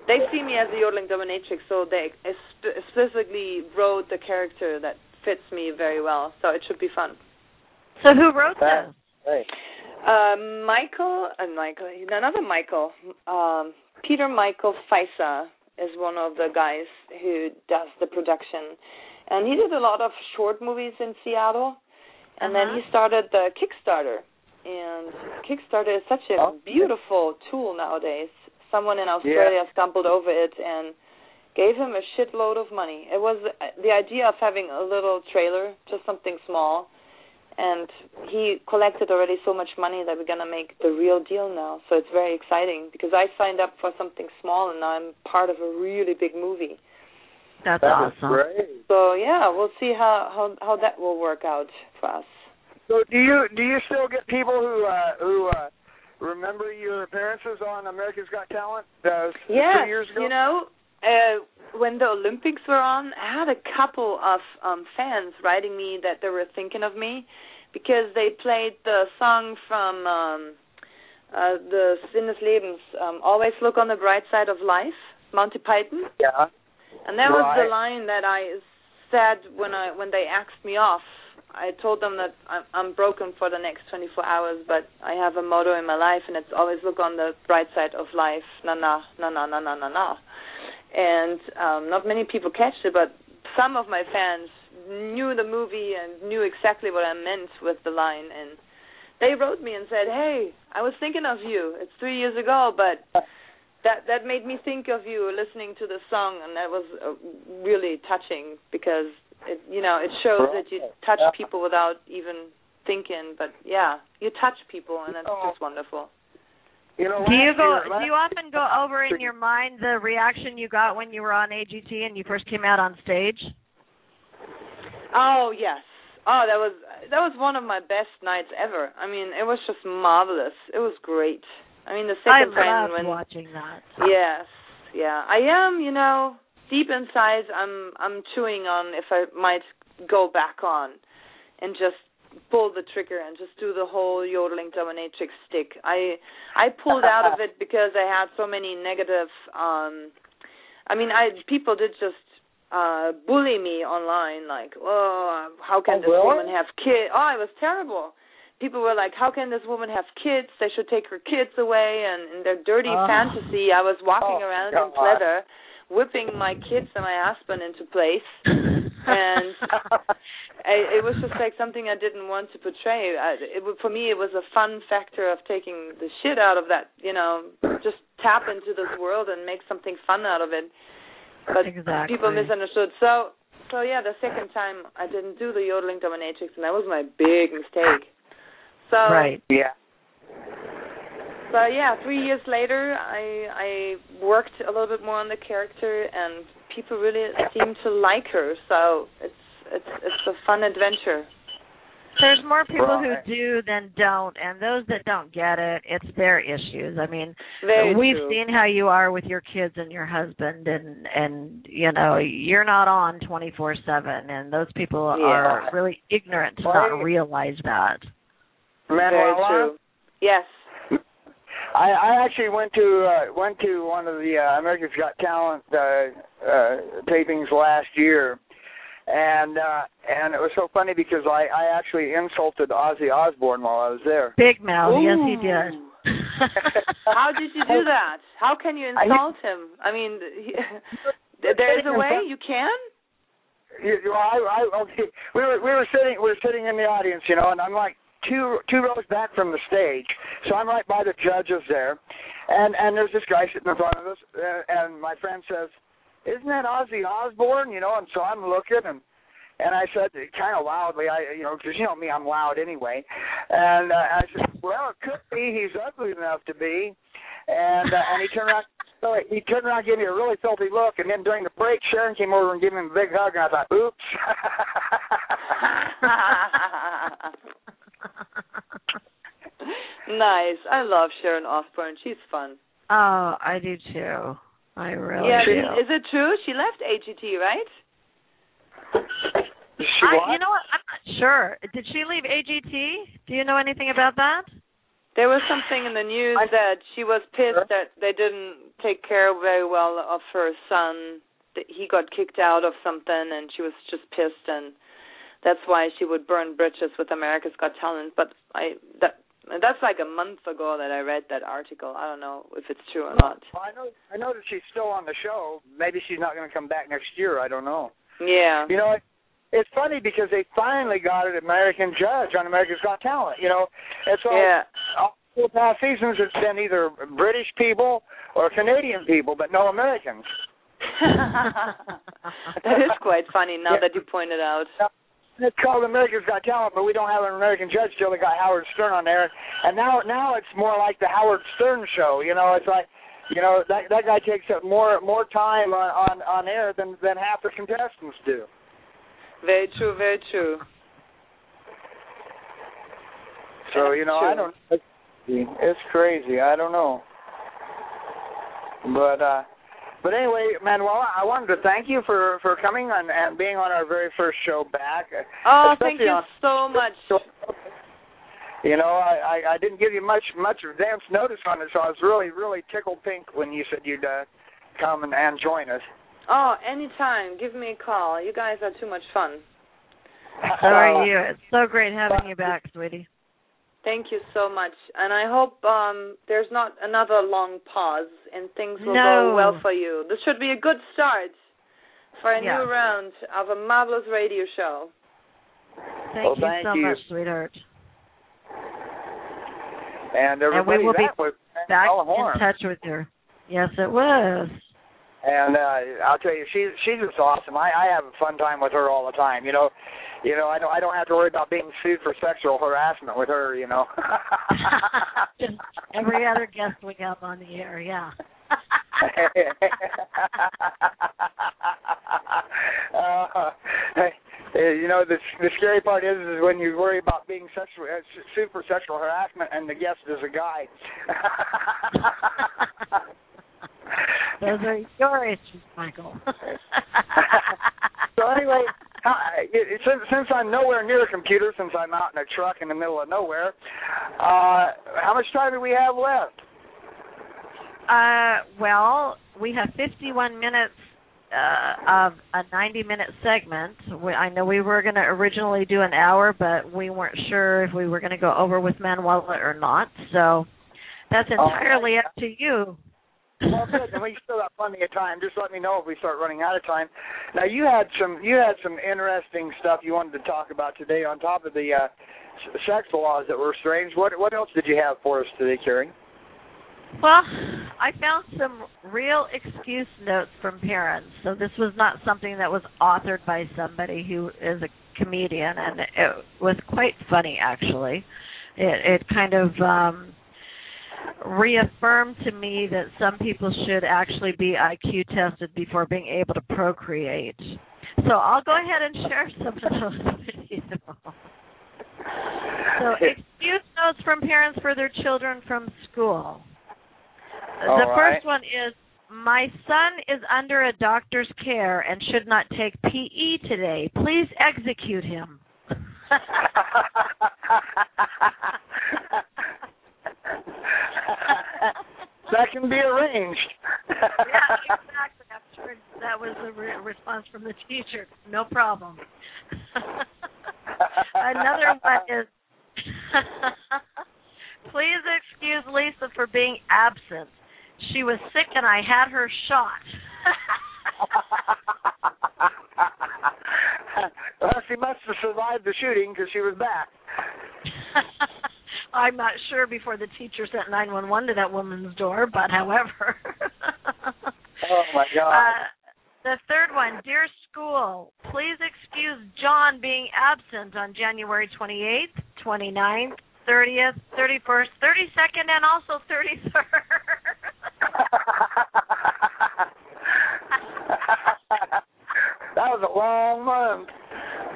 S4: they see me as the yodeling dominatrix, so they sp- specifically wrote the character that fits me very well. So it should be fun.
S3: So who wrote
S2: That-
S3: this?
S4: Uh, Michael, uh, Michael, another Michael, um, Peter Michael Feisa is one of the guys who does the production, and he did a lot of short movies in Seattle, and then
S3: Uh-huh.
S4: he started the Kickstarter, and Kickstarter is such a
S2: Oh.
S4: beautiful tool nowadays. Someone in Australia stumbled over it and gave him a shitload of money. It was uh, the idea of having a little trailer, just something small, and he collected already so much money that we're gonna make the real deal now. So it's very exciting because I signed up for something small and now I'm part of a really big movie.
S3: That's
S2: That is
S3: awesome.
S2: great.
S4: So yeah, we'll see how how how that will work out for us.
S2: So do you do you still get people who uh who uh remember your appearances on America's Got Talent uh
S4: Yeah,
S2: two years ago?
S4: you know, uh, when the Olympics were on, I had a couple of um fans writing me that they were thinking of me because they played the song from um uh the Sinn des Lebens, um, Always Look on the Bright Side of Life, Monty Python.
S2: Yeah.
S4: And that was the line that I said when I when they asked me off. I told them that I'm, I'm broken for the next 24 hours, but I have a motto in my life, and it's always look on the bright side of life. Na na na na na na na na. And um, not many people catched it, but some of my fans knew the movie and knew exactly what I meant with the line, and they wrote me and said, "Hey, I was thinking of you. It's three years ago, but." that that made me think of you listening to the song and that was uh, really touching because it you know it shows that you touch people without even thinking but yeah you touch people and that's
S2: Oh.
S4: just wonderful
S2: You know,
S3: Do you go?
S2: year-
S3: Do you often go over in your mind the reaction you got when you were on AGT and you first came out on stage?
S4: oh yes oh that was that was one of my best nights ever i mean it was just marvelous it was great i mean the
S3: I
S4: second time
S3: loved
S4: when
S3: watching that.
S4: Yes, yeah. I am, you know, deep inside I'm I'm chewing on if I might go back on and just pull the trigger and just do the whole yodeling dominatrix stick. I I pulled *laughs* out of it because I had so many negative um I mean I people did just uh bully me online like, "Oh, how can
S2: Oh,
S4: this
S2: really?
S4: woman have kids?" Oh, it was terrible people were like, "How can this woman have kids? They should take her kids away." And in their dirty
S3: Oh.
S4: fantasy, I was walking
S2: Oh,
S4: around in
S2: God.
S4: pleather, whipping my kids and my husband into place, *laughs* and *laughs* I, it was just like something I didn't want to portray. I, it for me, it was a fun factor of taking the shit out of that. You know, just tap into this world and make something fun out of it. But
S3: exactly.
S4: people misunderstood. So, so yeah, the second time I didn't do the yodeling dominatrix, and that was my big mistake. So,
S3: Right.
S2: yeah.
S4: so yeah, three years later, I I worked a little bit more on the character, and people really seem to like her. So it's it's it's a fun adventure.
S3: There's more people
S2: Right.
S3: who do than don't, and those that don't get it, it's their issues. I mean,
S4: Very
S3: we've
S4: true.
S3: seen how you are with your kids and your husband, and and you know you're not on 24/7, and those people
S4: Yeah.
S3: are really ignorant to
S2: Right.
S3: not realize that.
S2: Manuela,
S4: Very true. Yes.
S2: I, I actually went to uh, went to one of the uh, America's Got Talent uh, uh, tapings last year, and uh, and it was so funny because I, I actually insulted Ozzy Osbourne while I was there.
S3: Big mouth, yes he did. *laughs* *laughs*
S4: How did you do that? How can you
S2: I-
S4: insult him? I mean, he, *laughs* there is a way you can.
S2: You, you know, I, I, okay, we were we were sitting we were sitting in the audience, you know, and I'm like two two rows back from the stage, so I'm right by the judges there, and and there's this guy sitting in front of us, uh, and my friend says, "Isn't that Ozzy Osbourne?" You know, and so I'm looking and. And I said, kind of loudly, I, you know, because you know me, I'm loud anyway. And uh, I said, "Well, it could be. He's ugly enough to be." And uh, and he turned around, he turned around, gave me a really filthy look, and then during the break, Sharon came over and gave him a big hug, and I thought, "Oops." *laughs* *laughs* *laughs*
S4: nice. I love Sharon Osbourne. She's fun.
S3: Oh, I do too. I really
S4: yeah,
S3: do.
S4: is it true? She left AGT, right?
S2: she
S3: I,
S2: what?
S3: you know what? I'm not sure. Did she leave AGT? Do you know anything about that?
S4: There was something in the news
S2: I-
S4: that she was pissed
S2: Sure.
S4: that they didn't take care very well of her son. That he got kicked out of something, and she was just pissed, and that's why she would burn bridges with America's Got Talent. But I that that's like a month ago that I read that article. I don't know if it's true or not.
S2: Well, I know I know that she's still on the show. Maybe she's not going to come back next year. I don't know.
S4: Yeah.
S2: You know, it, it's funny because they finally got an American judge on America's Got Talent. You know, it's all
S4: Yeah.
S2: all the past seasons it's been either British people or Canadian people, but no Americans. *laughs*
S4: that is quite funny now
S2: Yeah.
S4: that you pointed out.
S2: It's called America's Got Talent, but we don't have an American judge till they got Howard Stern on there. And now now it's more like the Howard Stern show. You know, it's like you know that that guy takes up more more time on on, on air than than half the contestants do.
S4: Very true, very true.
S2: So you know,
S4: true.
S2: I don't. It's crazy. I don't know. But uh but anyway, Manuela, I wanted to thank you for for coming on and being on our very first show back.
S4: Oh, thank you
S2: on-
S4: so much.
S2: You know, I, I I didn't give you much much advance notice on it, so I was really really tickled pink when you said you'd uh, come and, and join us.
S4: Oh, anytime. Give me a call. You guys are too much fun.
S3: So are *laughs* you. It's so great having you back, sweetie.
S4: Thank you so much. And I hope um there's not another long pause and things will
S3: No.
S4: go well for you. This should be a good start for a
S3: Yeah.
S4: new round of a marvelous radio show.
S3: Thank
S2: Well,
S3: you
S2: thank
S3: so
S2: you.
S3: much, sweetheart.
S2: And everybody,
S3: will be
S2: that was
S3: Back
S2: Horn.
S3: in touch with you. Yes, it was.
S2: And uh, I'll tell you, she's she's just awesome. I I have a fun time with her all the time. You know, you know, I don't I don't have to worry about being sued for sexual harassment with her. You know.
S3: Just *laughs* *laughs* every other guest we have on the air, yeah. *laughs*
S2: uh, you know the the scary part is is when you worry about being sexual uh, sued for sexual harassment and the guest is a guy.
S3: Those are your issues, Michael. *laughs*
S2: so anyway, it, it- since since I'm nowhere near a computer, since I'm out in a truck in the middle of nowhere, uh, how much time do we have left?
S3: Uh, well, we have 51 minutes uh, of a 90-minute segment. We, I know we were going to originally do an hour, but we weren't sure if we were going to go over with Manuela or not. So that's
S2: Oh,
S3: entirely up to you.
S2: Well, good. And we still got plenty of time. Just let me know if we start running out of time. Now, you had some you had some interesting stuff you wanted to talk about today. On top of the uh, sex laws that were strange, what what else did you have for us today, Kerri?
S3: Well, I found some real excuse notes from parents. So this was not something that was authored by somebody who is a comedian, and it was quite funny actually. It it kind of um reaffirmed to me that some people should actually be IQ tested before being able to procreate. So I'll go ahead and share some of those *laughs* with you. So excuse notes from parents for their children from school. the
S2: All right.
S3: first one is my son is under a doctor's care and should not take PE today. Please execute him. *laughs* *laughs*
S2: that can be arranged.
S3: yeah, *laughs* exactly. I'm sure that was the re- response from the teacher. No problem. *laughs* Another one is *laughs* please excuse Lisa for being absent. She was sick and I had her shot.
S2: well, she must have survived the shooting because she was back.
S3: I'm not sure before the teacher sent 911 to that woman's door, but however. *laughs*
S2: oh my God.
S3: Uh, the third one, dear school, please excuse John being absent on January 28th, 29th, 30th, 31st, 32nd, and also 33rd. *laughs* *laughs*
S2: that was a long month.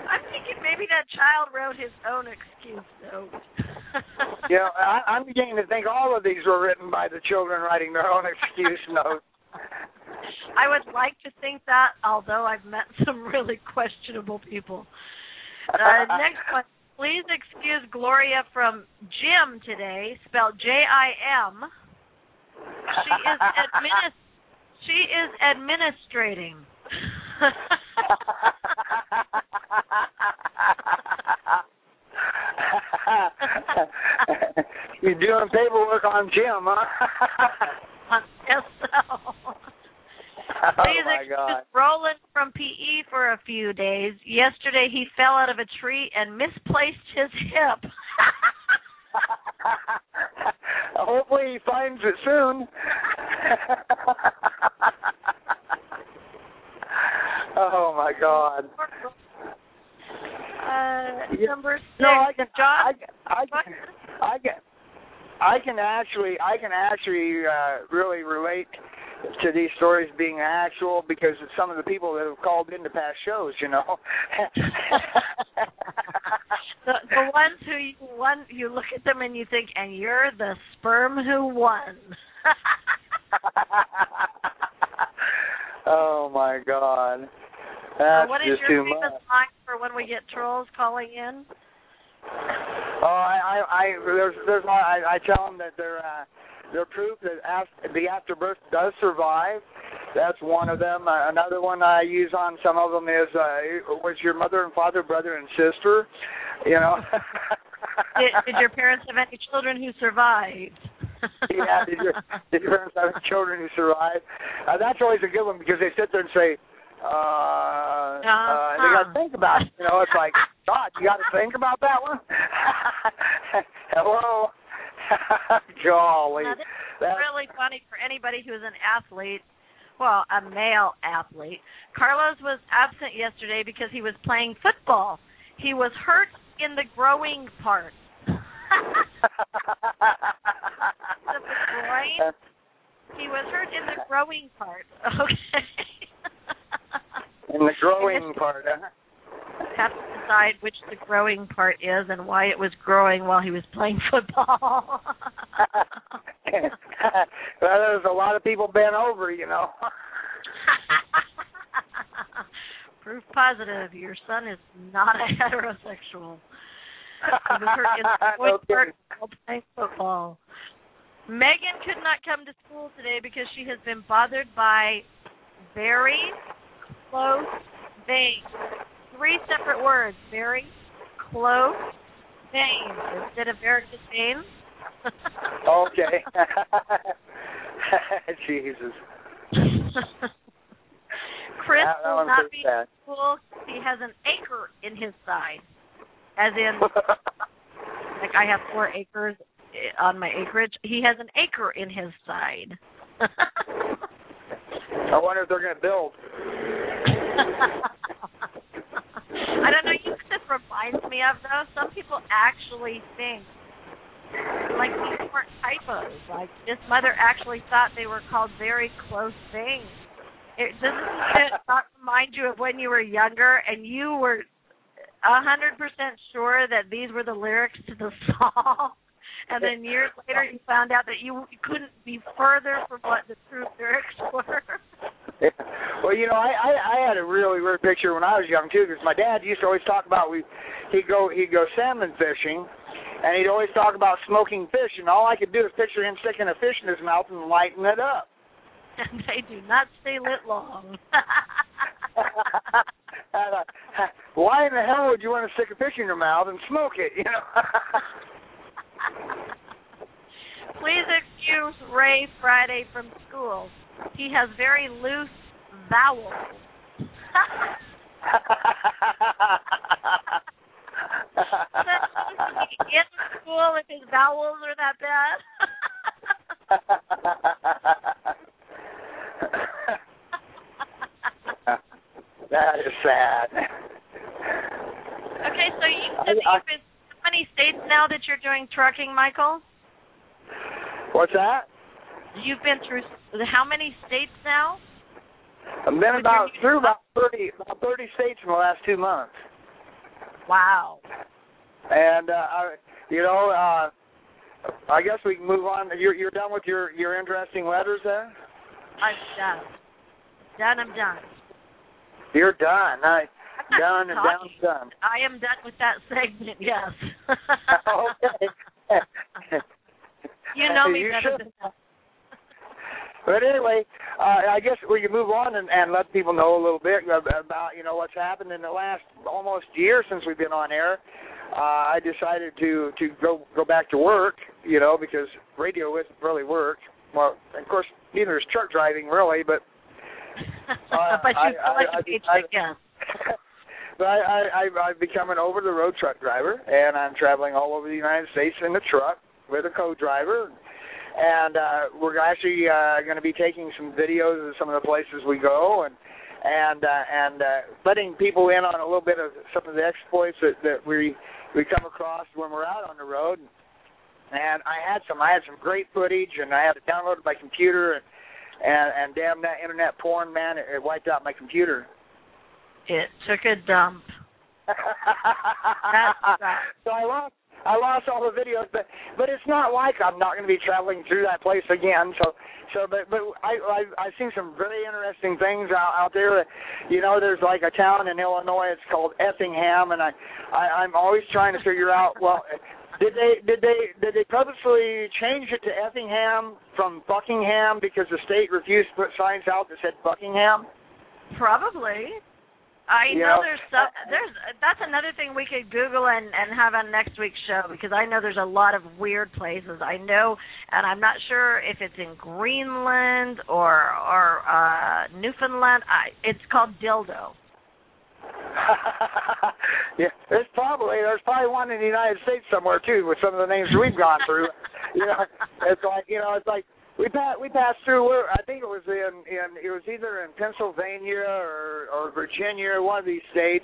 S2: *laughs*
S3: I'm thinking maybe that child wrote his own excuse note. *laughs*
S2: know, I, I'm beginning to think all of these were written by the children writing their own excuse *laughs* notes.
S3: I would like to think that, although I've met some really questionable people. Uh, next one. Please excuse Gloria from Jim today, spelled J I M. She is administ- she is administrating. *laughs*
S2: You're doing paperwork on Jim, huh? *laughs*
S3: yes, so. Please
S2: oh my
S3: excuse
S2: God.
S3: Roland from PE for a few days. Yesterday he fell out of a tree and misplaced his hip. *laughs*
S2: Hopefully he finds it soon. oh my God.
S3: Uh, number six.
S2: No, I can.
S3: John.
S2: I, I can. I can. I can actually. I can actually uh, really relate to these stories being actual because of some of the people that have called into past shows. You know.
S3: the, the ones who you one you look at them and you think, and you're the sperm who won. *laughs*
S2: oh my God. That's
S3: what is
S2: just
S3: your
S2: too
S3: famous
S2: much.
S3: line for when we get trolls calling in?
S2: Oh, I, I, I there's, there's, I, I tell them that they're, uh, they're proof that af- the afterbirth does survive. That's one of them. Uh, another one I use on some of them is, uh, was your mother and father brother and sister? You know. *laughs*
S3: Did, did your parents have any children who survived? *laughs*
S2: yeah, did your, did your parents have children who survived? Uh, that's always a good one because they sit there and say, uh, uh, and they got to think about it. You know, it's like, *laughs* God, you got to think about that one. *laughs* Hello. *laughs* Golly,
S3: Now, this
S2: that,
S3: really funny for anybody who is an athlete. Well, a male athlete. Carlos was absent yesterday because he was playing football. He was hurt in the growing part. the groin. He was hurt in the growing part. Okay.
S2: In the growing part. Huh?
S3: Have to decide which the growing part is and why it was growing while he was playing football. *laughs*
S2: well, there's a lot of people bent over, you know. *laughs*
S3: Proof positive, your son is not a heterosexual. He was hurt in *laughs*
S2: No
S3: while playing football. Megan could not come to school today because she has been bothered by very close veins. Three separate words. Very close veins instead of varicose veins. *laughs*
S2: okay. *laughs* Jesus.
S3: Chris
S2: That- that
S3: will not be
S2: sad.
S3: in school. He has an acre in his side. As in, *laughs* like I have four acres eh, on my acreage. He has an acre in his side.
S2: I wonder if they're going to build. *laughs*
S3: I don't know. You know this reminds me of though? Some people actually think like these weren't typos. Like this mother actually thought they were called very close things. It doesn't it not remind you of when you were younger and you were a hundred percent sure that these were the lyrics to the *laughs* song. And then years later, you found out that you couldn't be further from what the true lyrics *laughs* were.
S2: well, you know, I, I I had a really weird picture when I was young too, because my dad used to always talk about we he'd go he'd go salmon fishing, and he'd always talk about smoking fish, and all I could do is picture him sticking a fish in his mouth and lighting it up.
S3: and they do not stay lit long. *laughs*
S2: Uh, Why in the hell would you want to stick a fish in your mouth and smoke it? You know. *laughs*
S3: Please excuse Ray Friday from school. He has very loose vowels. he *laughs* in school if his vowels are that
S2: bad? that is sad.
S3: Okay, so you said that you've been how many states now that you're doing trucking, Michael?
S2: What's that?
S3: You've been through how many states now?
S2: I've been about through about thirty about thirty states in the last two months.
S3: Wow.
S2: And uh, I, you know, uh, I guess we can move on. You're you're done with your your interesting letters then?
S3: I'm done. Done. I'm done.
S2: You're done. I *laughs* done and down done.
S3: I am done with that segment. Yes. *laughs*
S2: okay. *laughs*
S3: you know me
S2: You
S3: better
S2: should.
S3: than that.
S2: But anyway, uh, I guess we can move on and, and let people know a little bit about you know what's happened in the last almost year since we've been on air. Uh, I decided to to go go back to work, you know, because radio isn't really work. Well, of course, neither is truck driving really, but Uh,
S3: but you
S2: I-
S3: feel
S2: I- I-
S3: paycheck,
S2: I-
S3: yeah.
S2: But I, I, I I've become an over the road truck driver, and I'm traveling all over the United States in the truck with a co-driver. And uh, we're actually uh, going to be taking some videos of some of the places we go, and and uh, and uh, letting people in on a little bit of some of the exploits that, that we we come across when we're out on the road. And I had some I had some great footage, and I had it downloaded my computer, and and, and damn that internet porn, man, it, it wiped out my computer.
S3: It took a dump. *laughs*
S2: so I lost I lost all the videos, but but it's not like I'm not going to be traveling through that place again. So so but but I I I've seen some very interesting things out out there. You know, there's like a town in Illinois. It's called Effingham, and I, I I'm always trying to figure out well. Did they did they did they purposely change it to Effingham from Buckingham because the state refused to put signs out that said Buckingham?
S3: Probably. I
S2: You
S3: know,
S2: know,
S3: there's some, there's that's another thing we could Google and and have on next week's show because I know there's a lot of weird places. I know, and I'm not sure if it's in Greenland or or uh Newfoundland. I, it's called Dildo. *laughs*
S2: yeah, there's probably there's probably one in the United States somewhere too with some of the names we've gone through. *laughs* you know, it's like you know, it's like we passed we passed through. Where, I think it was in in it was either in Pennsylvania or or Virginia one of these states.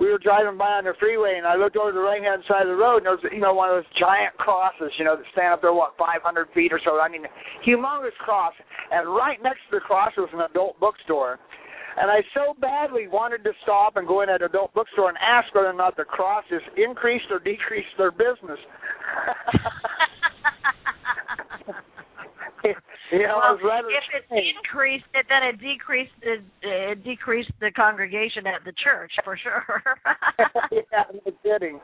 S2: We were driving by on the freeway and I looked over the right hand side of the road and there was you know one of those giant crosses you know that stand up there what 500 feet or so. I mean, humongous cross. And right next to the cross was an adult bookstore. And I so badly wanted to stop and go in at an adult bookstore and ask whether or not the cross has increased or decreased their business. *laughs* *laughs* know,
S3: well,
S2: rather
S3: if it increased it, then it decreased the it decreased the congregation at the church for sure. *laughs* *laughs*
S2: yeah, no kidding.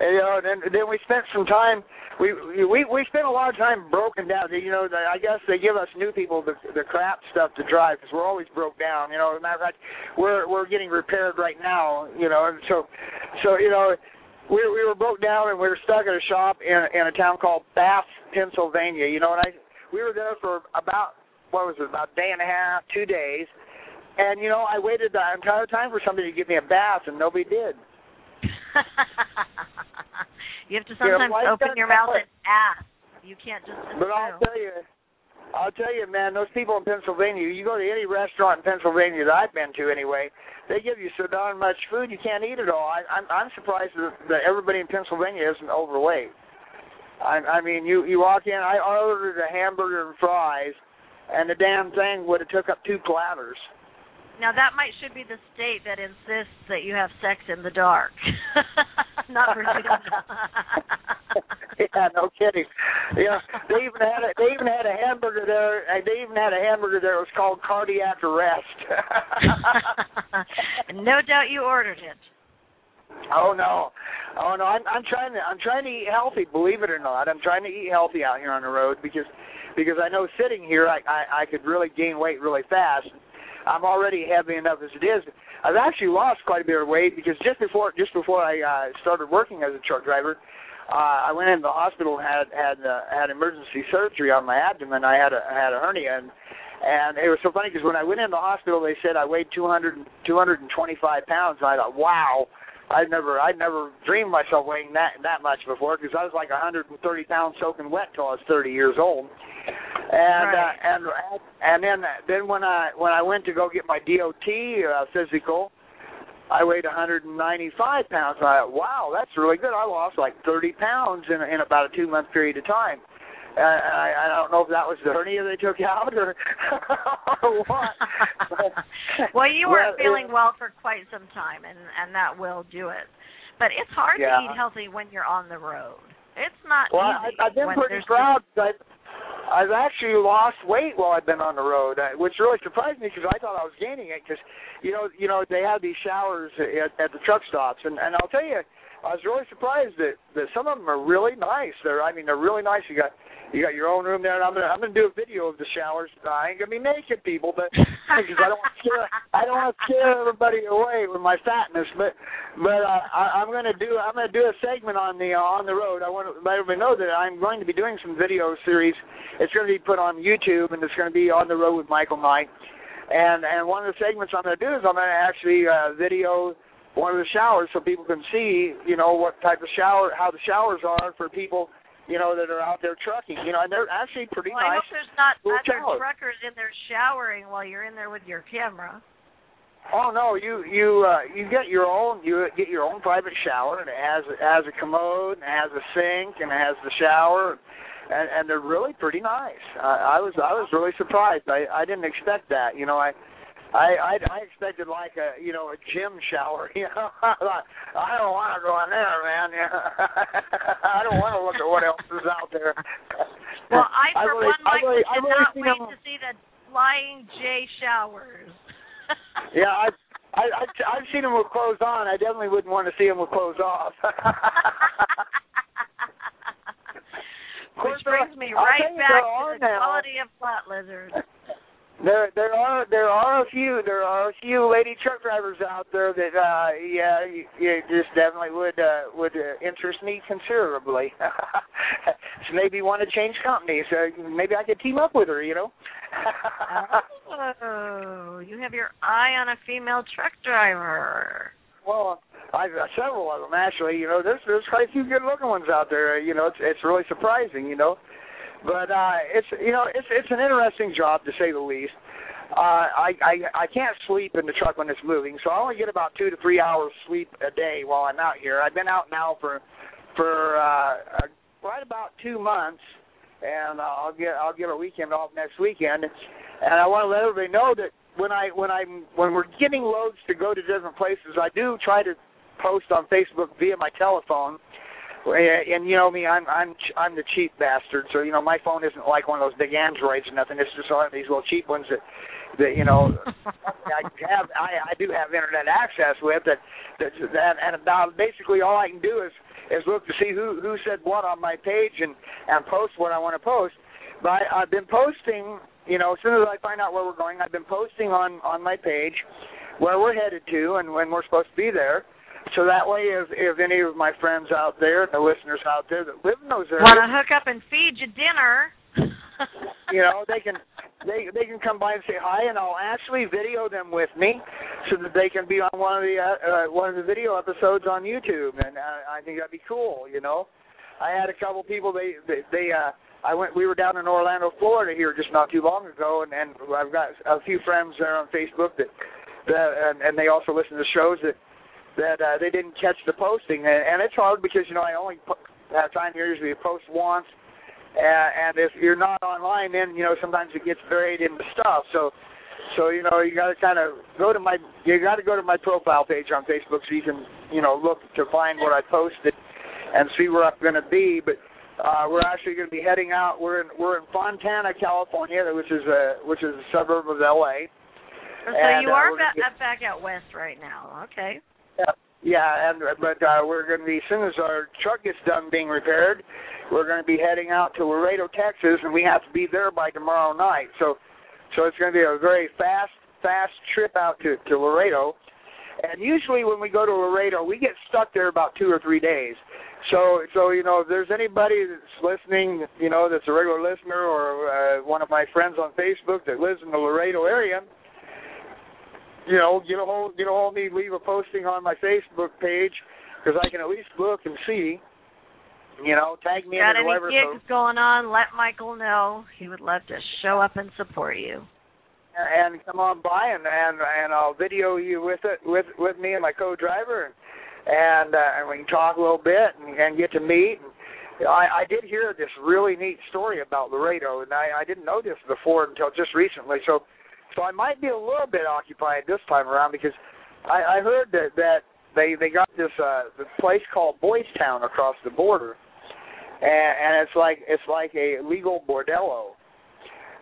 S2: And, you know, and then then we spent some time. We we we spent a lot of time broken down. You know, the, I guess they give us new people the the crap stuff to drive because we're always broke down. You know, as a matter of fact, we're we're getting repaired right now. You know, and so so you know. We we were broke down and we were stuck at a shop in in a town called Bath, Pennsylvania. You know, and I we were there for about what was it about a day and a half, two days, and you know I waited the entire time for somebody to give me a bath and nobody did. *laughs*
S3: you have to sometimes open your mouth and ask. You can't just Assume.
S2: But I'll tell you, I'll tell you, man, those people in Pennsylvania. You go to any restaurant in Pennsylvania that I've been to, anyway. They give you so darn much food you can't eat it all. I, I'm I'm surprised that, that everybody in Pennsylvania isn't overweight. I, I mean, you you walk in. I ordered a hamburger and fries, and the damn thing would have took up two platters.
S3: Now that might should be the state that insists that you have sex in the dark, *laughs* not Virginia. *laughs*
S2: yeah, no kidding. Yeah, they even had a they even had a hamburger there. They even had a hamburger there. It was called cardiac arrest. *laughs*
S3: no doubt you ordered it.
S2: Oh no, oh no. I'm I'm trying to I'm trying to eat healthy. Believe it or not, I'm trying to eat healthy out here on the road because because I know sitting here I I, I could really gain weight really fast. I'm already heavy enough as it is. I've actually lost quite a bit of weight because just before just before I uh, started working as a truck driver, uh, I went into the hospital and had had uh, had emergency surgery on my abdomen. I had a I had a hernia and and it was so funny because when I went into the hospital, they said I weighed 200 225 pounds. And I thought, wow, I never I never dreamed myself weighing that that much before because I was like 130 pounds soaking wet till I was 30 years old. And
S3: Right.
S2: uh, and and then then when I when I went to go get my DOT uh, physical, I weighed 195 pounds. And I thought, wow, that's really good. I lost like 30 pounds in in about a two month period of time. Uh, I, I don't know if that was the hernia they took out or, *laughs* or what. But- *laughs*
S3: well, you weren't
S2: Well,
S3: feeling
S2: it-
S3: well for quite some time, and and that will do it. But it's hard
S2: Yeah.
S3: to eat healthy when you're on the road. It's not
S2: Well, I,
S3: easy.
S2: I've been pretty proud. I've, I've actually lost weight while I've been on the road, uh, which really surprised me because I thought I was gaining it. Because you know, you know, they have these showers at, at the truck stops, and and I'll tell you, I was really surprised that that some of them are really nice. They're, I mean, they're really nice. You got you got your own room there, and I'm gonna I'm gonna do a video of the showers. I ain't gonna be naked, people, but *laughs* because I don't scare I don't want to scare everybody away with my fatness. But but uh, I, I'm gonna do I'm gonna do a segment on the uh, on the road. I want to let everybody know that I'm going to be doing some video series. It's to be put on YouTube, and it's to be on the road with Michael Nayt. And and one of the segments I'm to do is I'm to actually uh, video one of the showers so people can see, you know, what type of shower, how the showers are for people, you know, that are out there trucking. You know, and they're actually pretty
S3: well, I
S2: nice.
S3: hope there's not other truckers in there showering while you're in there with your camera.
S2: Oh no, you you uh, you get your own you get your own private shower and it has it has a commode and it has a sink and it has the shower and and they're really pretty nice. I, I was I was really surprised. I I didn't expect that. You know I. I, I I expected like a you know a gym shower *laughs* you know I don't want to go in there man *laughs* I don't want to look at what else is out there *laughs*
S3: Well, I for
S2: really,
S3: one,
S2: I
S3: Michael,
S2: really, I really
S3: cannot wait
S2: them-
S3: to see the flying J showers.
S2: Yeah, I, I, I, I've seen them with clothes on. I definitely wouldn't want to see them with clothes off.
S3: Which
S2: uh,
S3: brings me right back to the quality of flat lizards.
S2: There, there are, there are a few, there are a few lady truck drivers out there that, uh, yeah, you, you just definitely would, uh, would uh, interest me considerably. *laughs* so maybe want to change companies. Uh, maybe I could team up with her. You know.
S3: oh, you have your eye on a female truck driver.
S2: Well, I've got several of them actually. You know, there's there's quite a few good looking ones out there. You know, it's it's really surprising. You know, but uh, it's you know it's it's an interesting job to say the least. Uh, I I I can't sleep in the truck when it's moving, so I only get about two to three hours sleep a day while I'm out here. I've been out now for for uh, uh, right about two months, and I'll get I'll get a weekend off next weekend. And I want to let everybody know that when I when I'm when we're getting loads to go to different places, I do try to post on Facebook via my telephone. And, and you know me, I'm I'm I'm the cheap bastard. So you know my phone isn't like one of those big Androids or nothing. It's just one of these little cheap ones that that you know *laughs* I have I I do have internet access with that that that and about basically all I can do is is look to see who who said what on my page and and post what I want to post. But I, I've been posting, you know, as soon as I find out where we're going, I've been posting on on my page where we're headed to and when we're supposed to be there. So that way, if if any of my friends out there, the listeners out there that live in those areas,
S3: Want to hook up and feed you dinner? *laughs*
S2: you know, they can they they can come by and say hi, and I'll actually video them with me, so that they can be on one of the uh, uh, one of the video episodes on YouTube, and uh, I think that'd be cool. You know, I had a couple people they they, they uh, I went we were down in Orlando, Florida here just not too long ago, and and I've got a few friends there on Facebook that that and, and they also listen to shows that that uh, they didn't catch the posting, and, and it's hard because you know I only po- have time here usually to post once, uh, and if you're not online, then you know sometimes it gets buried in the stuff. So, so you know you got to kind of go to my you got to go to my profile page on Facebook so you can you know look to find what I posted and see where I'm going to be. But uh, we're actually going to be heading out. We're in we're in Fontana, California, which is a which is a suburb of LA.
S3: so
S2: And,
S3: you
S2: uh,
S3: are ba-
S2: get-
S3: back out west right now. Okay.
S2: Yeah, and but uh, we're going to be as soon as our truck gets done being repaired, we're going to be heading out to Laredo, Texas, and we have to be there by tomorrow night. So, so it's going to be a very fast, fast trip out to to Laredo. And usually when we go to Laredo, we get stuck there about two or three days. So, so you know, if there's anybody that's listening, you know, that's a regular listener or uh, one of my friends on Facebook that lives in the Laredo area, you know, get a hold get a hold of me, leave a posting on my Facebook page because I can at least look and see. You know, tag me
S3: Got
S2: in the
S3: any gigs going on? Let Michael know. He would love to show up and support you.
S2: and come on by and and and I'll video you with it with with me and my co-driver and and, uh, and we can talk a little bit and, and get to meet. And I, I did hear this really neat story about Laredo, and I, I didn't know this before until just recently. So, so I might be a little bit occupied this time around because I, I heard that that they they got this uh this place called Boys Town across the border, and, and it's like it's like a legal bordello,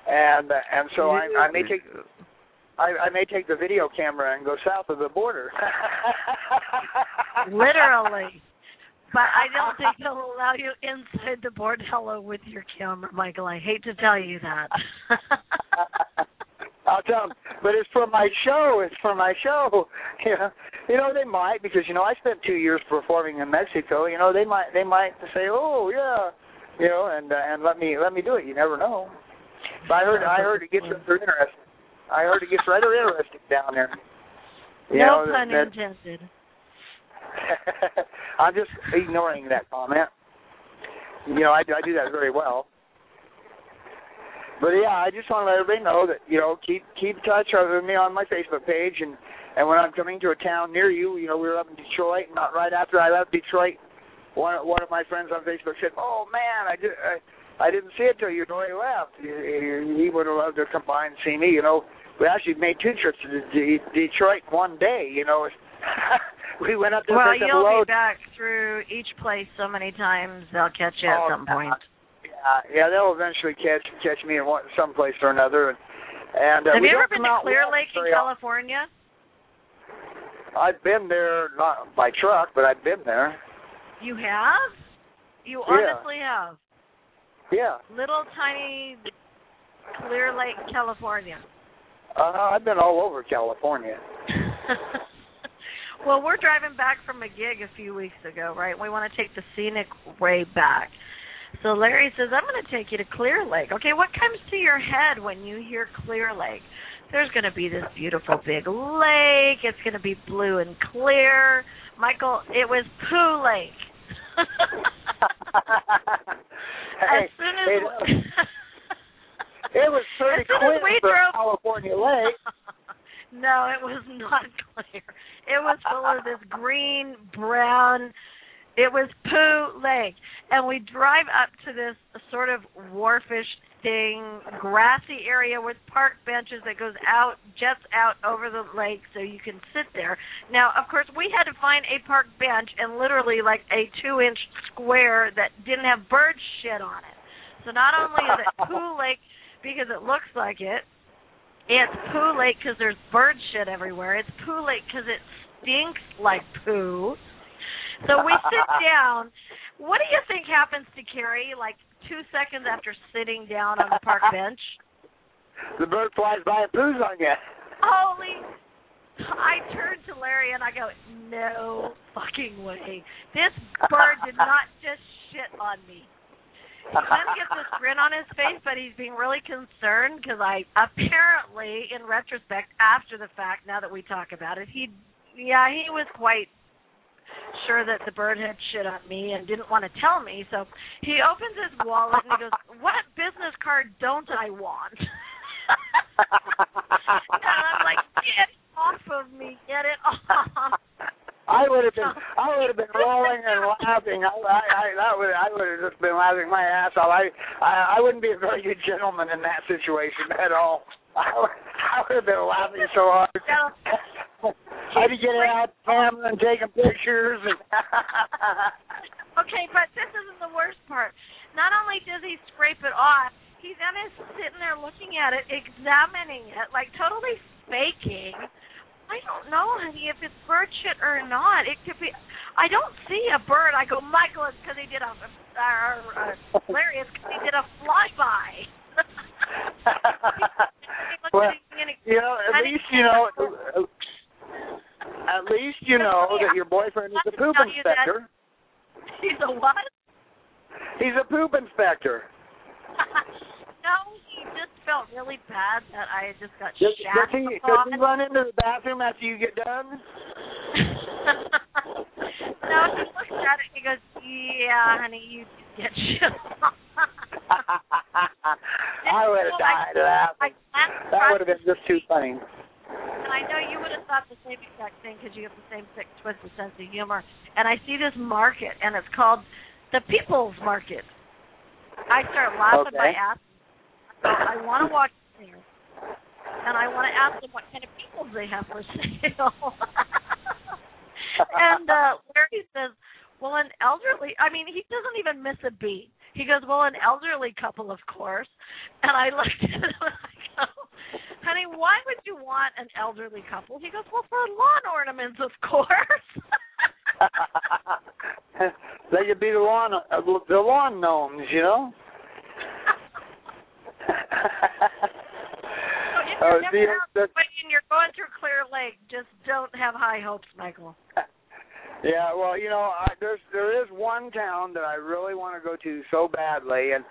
S2: and and so I, I may take I, I may take the video camera and go south of the border. *laughs*
S3: Literally. But I don't think they'll allow you inside the bordello with your camera, Michael. I hate to tell you that. *laughs*
S2: I'll tell them, but it's for my show. It's for my show. *laughs* You know, you know they might because you know I spent two years performing in Mexico. You know they might they might say, oh yeah, you know, and uh, and let me let me do it. You never know. But I heard I heard it gets rather interesting. I heard it gets rather interesting down there. You
S3: no
S2: know,
S3: pun
S2: that,
S3: intended. *laughs*
S2: I'm just ignoring that comment. You know, I, do, I do that very well. But yeah, I just want to let everybody know that you know keep keep in touch with me on my Facebook page, and and when I'm coming to a town near you, you know we were up in Detroit, and not right after I left Detroit, one one of my friends on Facebook said, "Oh man, I did I, I didn't see it till you already left. He, he would have loved to come by and see me. You know, we actually made two trips to De- Detroit one day. You know." *laughs* we went up there
S3: Well,
S2: up a
S3: you'll
S2: load.
S3: be back through each place so many times they'll catch you at
S2: Oh,
S3: some point.
S2: Yeah, yeah, they'll eventually catch catch me in one some place or another. And, and uh,
S3: Have you ever been to Clear Lake in. California?
S2: I've been there, not by truck, but I've been there.
S3: You have? You
S2: Yeah.
S3: honestly have.
S2: Yeah,
S3: Little tiny Clear Lake, California.
S2: uh, I've been all over California. *laughs*
S3: well, we're driving back from a gig a few weeks ago, right? We want to take the scenic way back. So Larry says, I'm going to take you to Clear Lake. Okay, what comes to your head when you hear Clear Lake? There's going to be this beautiful big lake. It's going to be blue and clear. Michael, it was Pooh Lake. *laughs*
S2: hey,
S3: as soon as
S2: it, it was *laughs* pretty
S3: as soon as we
S2: for
S3: drove
S2: California Lake. *laughs*
S3: no, it was not clear. It was full of this green, brown. It was Pooh Lake, and we drive up to this sort of wharfish thing, grassy area with park benches that goes out, jets out over the lake, so you can sit there. Now, of course, we had to find a park bench and literally like a two-inch square that didn't have bird shit on it. So not only is it Pooh *laughs* Lake because it looks like it, it's Pooh Lake because there's bird shit everywhere. It's Pooh Lake because it stinks like poo. So we sit *laughs* down. What do you think happens to Kerri like two seconds after sitting down on the park *laughs* bench?
S2: The bird flies by and poos on you.
S3: Holy! I turned to Larry and I go, no fucking way. This bird did not just shit on me. He kind of gets this grin on his face, but he's being really concerned because I apparently, in retrospect, after the fact, now that we talk about it, he, yeah, he was quite sure that the bird had shit on me and didn't want to tell me. So he opens his wallet and he goes, "What business card don't I want?" *laughs* and I'm like, "Get off of me! Get it off!"
S2: I would have been, I would have been *laughs* rolling and laughing. I, I, I that would, I would have just been laughing my ass off. I, I, I wouldn't be a very good gentleman in that situation at all. *laughs* I, would- I would have been laughing so hard. I'd be getting out camera and taking pictures. And *laughs*
S3: okay, but this isn't the worst part. Not only does he scrape it off, he then is sitting there looking at it, examining it, like totally faking. I don't know, honey, if it's bird shit or not. It could be. I don't see a bird. I go, Michael, it's because he did a. Or, uh, Larry, it's because he did a flyby. *laughs* *laughs*
S2: well, you know, at least you know. Um, at least you know that your boyfriend is a poop
S3: Tell you that-
S2: inspector.
S3: He's a what?
S2: He's a poop inspector. *laughs*
S3: no, he just felt really bad that I just got
S2: Does, does he
S3: upon?
S2: does he run into the bathroom after you get done? *laughs*
S3: no, he looks at it. and He goes, "Yeah, honey, you get shit." *laughs*
S2: I would have died of that.
S3: I
S2: That would have been just too funny.
S3: And I know you would have thought the same exact thing because you have the same sick, twisted sense of humor. And I see this market, and it's called the People's Market. I start laughing my
S2: Okay.
S3: ass. So I want to walk there, and I want to ask them what kind of peoples they have for *laughs* sale. *laughs* and uh Larry says, "Well, an elderly. I mean, he doesn't even miss a beat. He goes, "Well, an elderly couple, of course." And I looked at him and I go, "Honey, why would you want an elderly couple?" He goes, "Well, for lawn ornaments, of course." *laughs*
S2: they could be the lawn uh, the lawn gnomes, you know.
S3: So if
S2: Oh,
S3: you're never
S2: see,
S3: out
S2: that's-
S3: and you're going through Clear Lake, just don't have high hopes, Michael.
S2: Yeah, well, you know, I, there's there is one town that I really want to go to so badly, and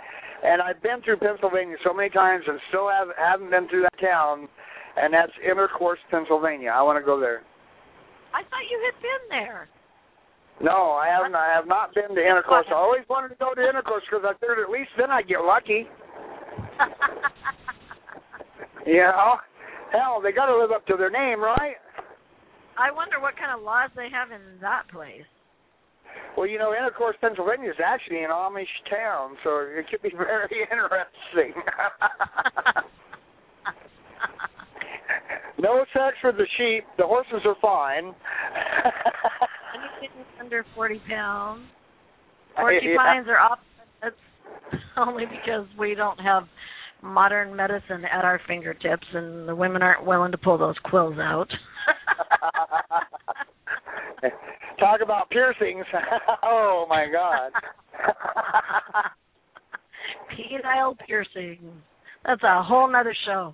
S2: and I've been through Pennsylvania so many times and still have haven't been through that town, and that's Intercourse, Pennsylvania. I want to go there.
S3: I thought you had been there.
S2: No, I haven't. I have not been to Intercourse. I always wanted to go to Intercourse because I figured at least then I'd get lucky. *laughs* You know, hell, they got to live up to their name, right?
S3: I wonder what kind of laws they have in that place.
S2: Well, you know, Intercourse, Pennsylvania is actually an Amish town, so it could be *laughs* very interesting. no sex for the sheep. The horses are fine.
S3: Anything under 40 pounds.
S2: Yeah. *laughs*
S3: Porcupines are off limits *laughs* only because we don't have modern medicine at our fingertips and the women aren't willing to pull those quills out. *laughs*
S2: Talk about piercings. *laughs* oh my God. *laughs*
S3: Penile piercing. That's a whole nother show.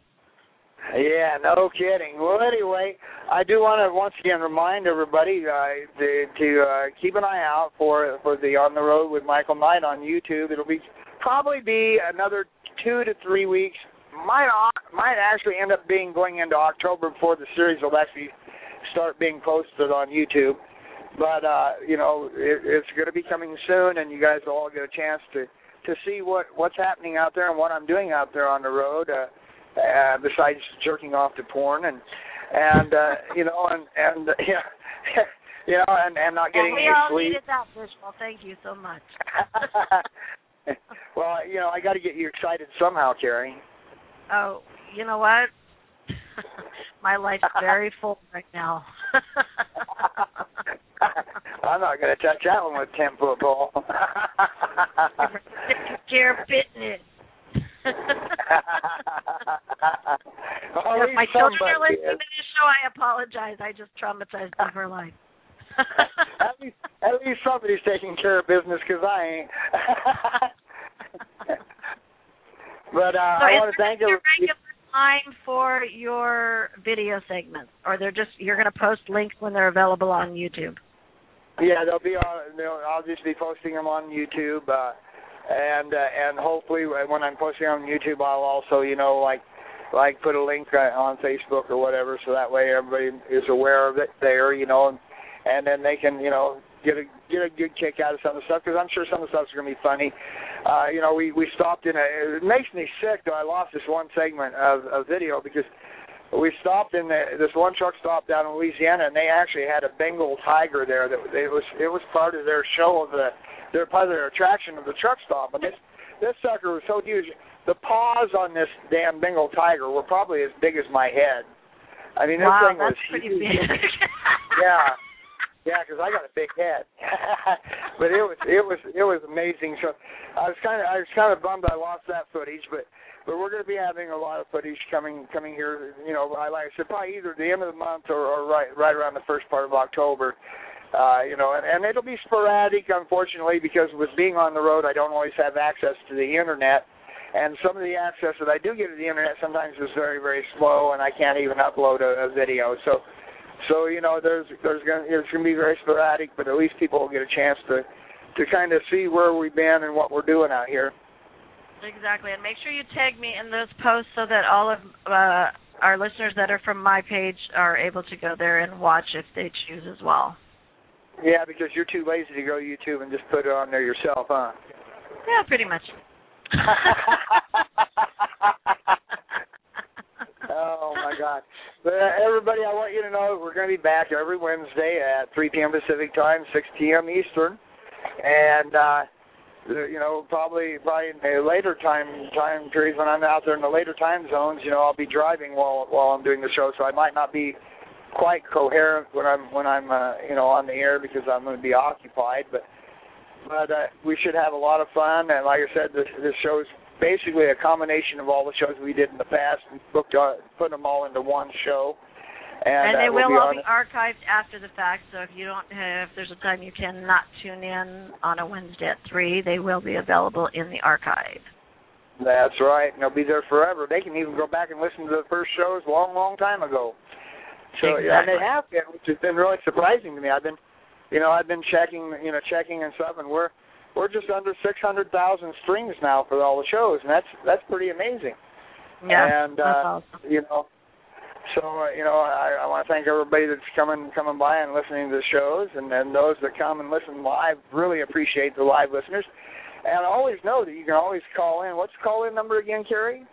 S2: Yeah, no kidding. Well, anyway, I do want to once again remind everybody uh, to, to uh, keep an eye out for for the On the Road with Michael Nayt on YouTube. It'll be probably be another two to three weeks. Might might actually end up being going into October before the series will actually start being posted on YouTube. But uh, you know, it, it's going to be coming soon, and you guys will all get a chance to to see what what's happening out there and what I'm doing out there on the road. Uh, uh, besides jerking off to porn and and uh, you know and and uh, *laughs* yeah, you know and and not getting
S3: well, we
S2: any
S3: all
S2: sleep.
S3: needed that visual. Thank you so much. *laughs*
S2: well, you know, I got to get you excited somehow, Kerri.
S3: Oh, you know what? My life's very full right now. *laughs*
S2: I'm not going to touch that one with ten foot pole.
S3: Taking care of business. *laughs* If my children are listening
S2: is.
S3: to this show, I apologize. I just traumatized them for life. *laughs*
S2: at least, at least somebody's taking care of business because I ain't. but uh,
S3: so
S2: I want to thank
S3: regular time for your video segments, or they're just you're going to post links when they're available on YouTube?
S2: Yeah, they'll be on. They'll, I'll just be posting them on YouTube, uh, and uh, and hopefully when I'm posting on YouTube, I'll also you know like like put a link uh, on Facebook or whatever, so that way everybody is aware of it there, you know, and and then they can you know get a get a good kick out of some of the stuff because I'm sure some of the stuff's going to be funny. Uh, you know, we we stopped in a. It makes me sick though. I lost this one segment of, of video because we stopped in the, this one truck stop down in Louisiana, and they actually had a Bengal tiger there. That it was it was part of their show of the their part of their attraction of the truck stop. And this this sucker was so huge. The paws on this damn Bengal tiger were probably as big as my head. I mean, this
S3: wow,
S2: thing was
S3: pretty
S2: huge.
S3: big. *laughs*
S2: yeah, yeah, because I got a big head. *laughs* but it was it was it was amazing. So I was kind of I was kind of bummed I lost that footage, but but we're going to be having a lot of footage coming coming here. You know, I like I said, probably either the end of the month or, or right right around the first part of October. Uh, you know, and, and it'll be sporadic, unfortunately, because with being on the road, I don't always have access to the internet. And some of the access that I do get to the internet sometimes is very, very slow, and I can't even upload a, a video. So, so you know, there's there's gonna it's gonna be very sporadic, but at least people will get a chance to to kind of see where we've been and what we're doing out here.
S3: Exactly, and make sure you tag me in those posts so that all of uh, our listeners that are from my page are able to go there and watch if they choose as well.
S2: Yeah, because you're too lazy to go to YouTube and just put it on there yourself, huh?
S3: Yeah, pretty much. *laughs* *laughs*
S2: God! But uh, everybody, I want you to know we're going to be back every Wednesday at 3 p.m. Pacific time, 6 p.m. Eastern, and uh, you know probably probably in the later time time periods when I'm out there in the later time zones, you know I'll be driving while while I'm doing the show, so I might not be quite coherent when I'm when I'm uh, you know on the air because I'm going to be occupied, but but uh, we should have a lot of fun. And like I said, this this show is basically a combination of all the shows we did in the past and booked uh, put them all into one show. And,
S3: And they
S2: we'll
S3: will
S2: be
S3: all be archived after the fact. So if you don't have, if there's a time you cannot tune in on a Wednesday at three, they will be available in the archive.
S2: That's right. And they'll be there forever. They can even go back and listen to the first shows a long, long time ago. So yeah, and they have been, which has been really surprising to me. I've been, you know, I've been checking, you know, checking and stuff, and we're we're just under six hundred thousand streams now for all the shows, and that's that's pretty amazing.
S3: Yeah,
S2: and
S3: that's
S2: uh,
S3: awesome.
S2: you know, so uh, you know, I, I want to thank everybody that's coming coming by and listening to the shows, and then those that come and listen live. Really appreciate the live listeners, and always know that you can always call in. What's the call in number again, Kerri?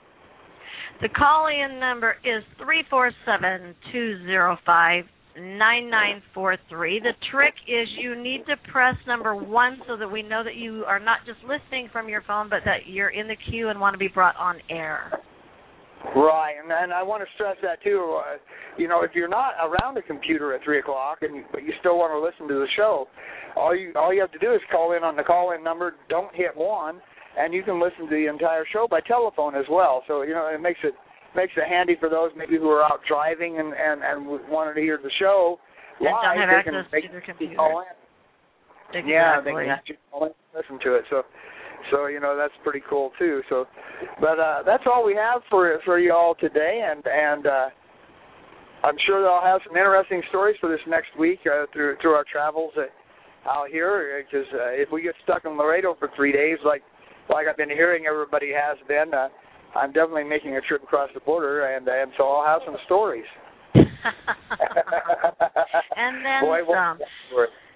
S3: The call-in number is three four seven two zero five nine nine four three. The trick is you need to press number one so that we know that you are not just listening from your phone, but that you're in the queue and want to be brought on air.
S2: Right, and and I want to stress that too. Uh, you know, if you're not around a computer at three o'clock, and but you still want to listen to the show, all you all you have to do is call in on the call in number. Don't hit one, and you can listen to the entire show by telephone as well. So you know, it makes it makes it handy for those maybe who are out driving and and and wanted to hear the show
S3: And don't
S2: live.
S3: have
S2: they
S3: access
S2: can, they
S3: to their computer.
S2: call in.
S3: Exactly.
S2: Yeah, they can call in listen to it. So, so you know that's pretty cool too. So, but uh, that's all we have for for you all today, and and uh, I'm sure they'll have some interesting stories for this next week uh, through through our travels uh, out here. Because uh, if we get stuck in Laredo for three days, like like I've been hearing everybody has been, uh, I'm definitely making a trip across the border, and and so I'll have some stories. *laughs*
S3: and then
S2: Boy,
S3: some.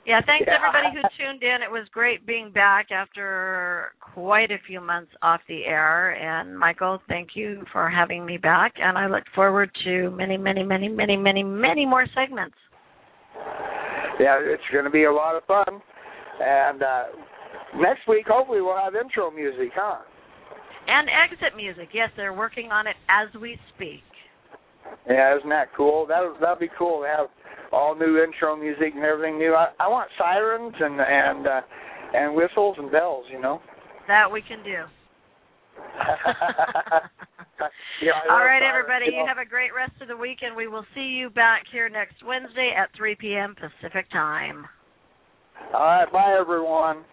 S3: Yeah, thanks
S2: Yeah.
S3: everybody who tuned in. It was great being back after quite a few months off the air. And Michael, thank you for having me back. And I look forward to many, many, many, many, many, many more segments.
S2: yeah, it's going to be a lot of fun. And uh, next week, hopefully, we'll have intro music, huh?
S3: And exit music. Yes, they're working on it as we speak.
S2: Yeah, isn't that cool? That that'd be cool to have all new intro music and everything new. I, I want sirens and and uh, and whistles and bells. You know.
S3: That we can do. *laughs*
S2: Yeah,
S3: All right,
S2: sirens,
S3: everybody.
S2: you
S3: You
S2: know.
S3: have a great rest of the week, and we will see you back here next Wednesday at 3 p.m. Pacific time.
S2: All right, bye everyone.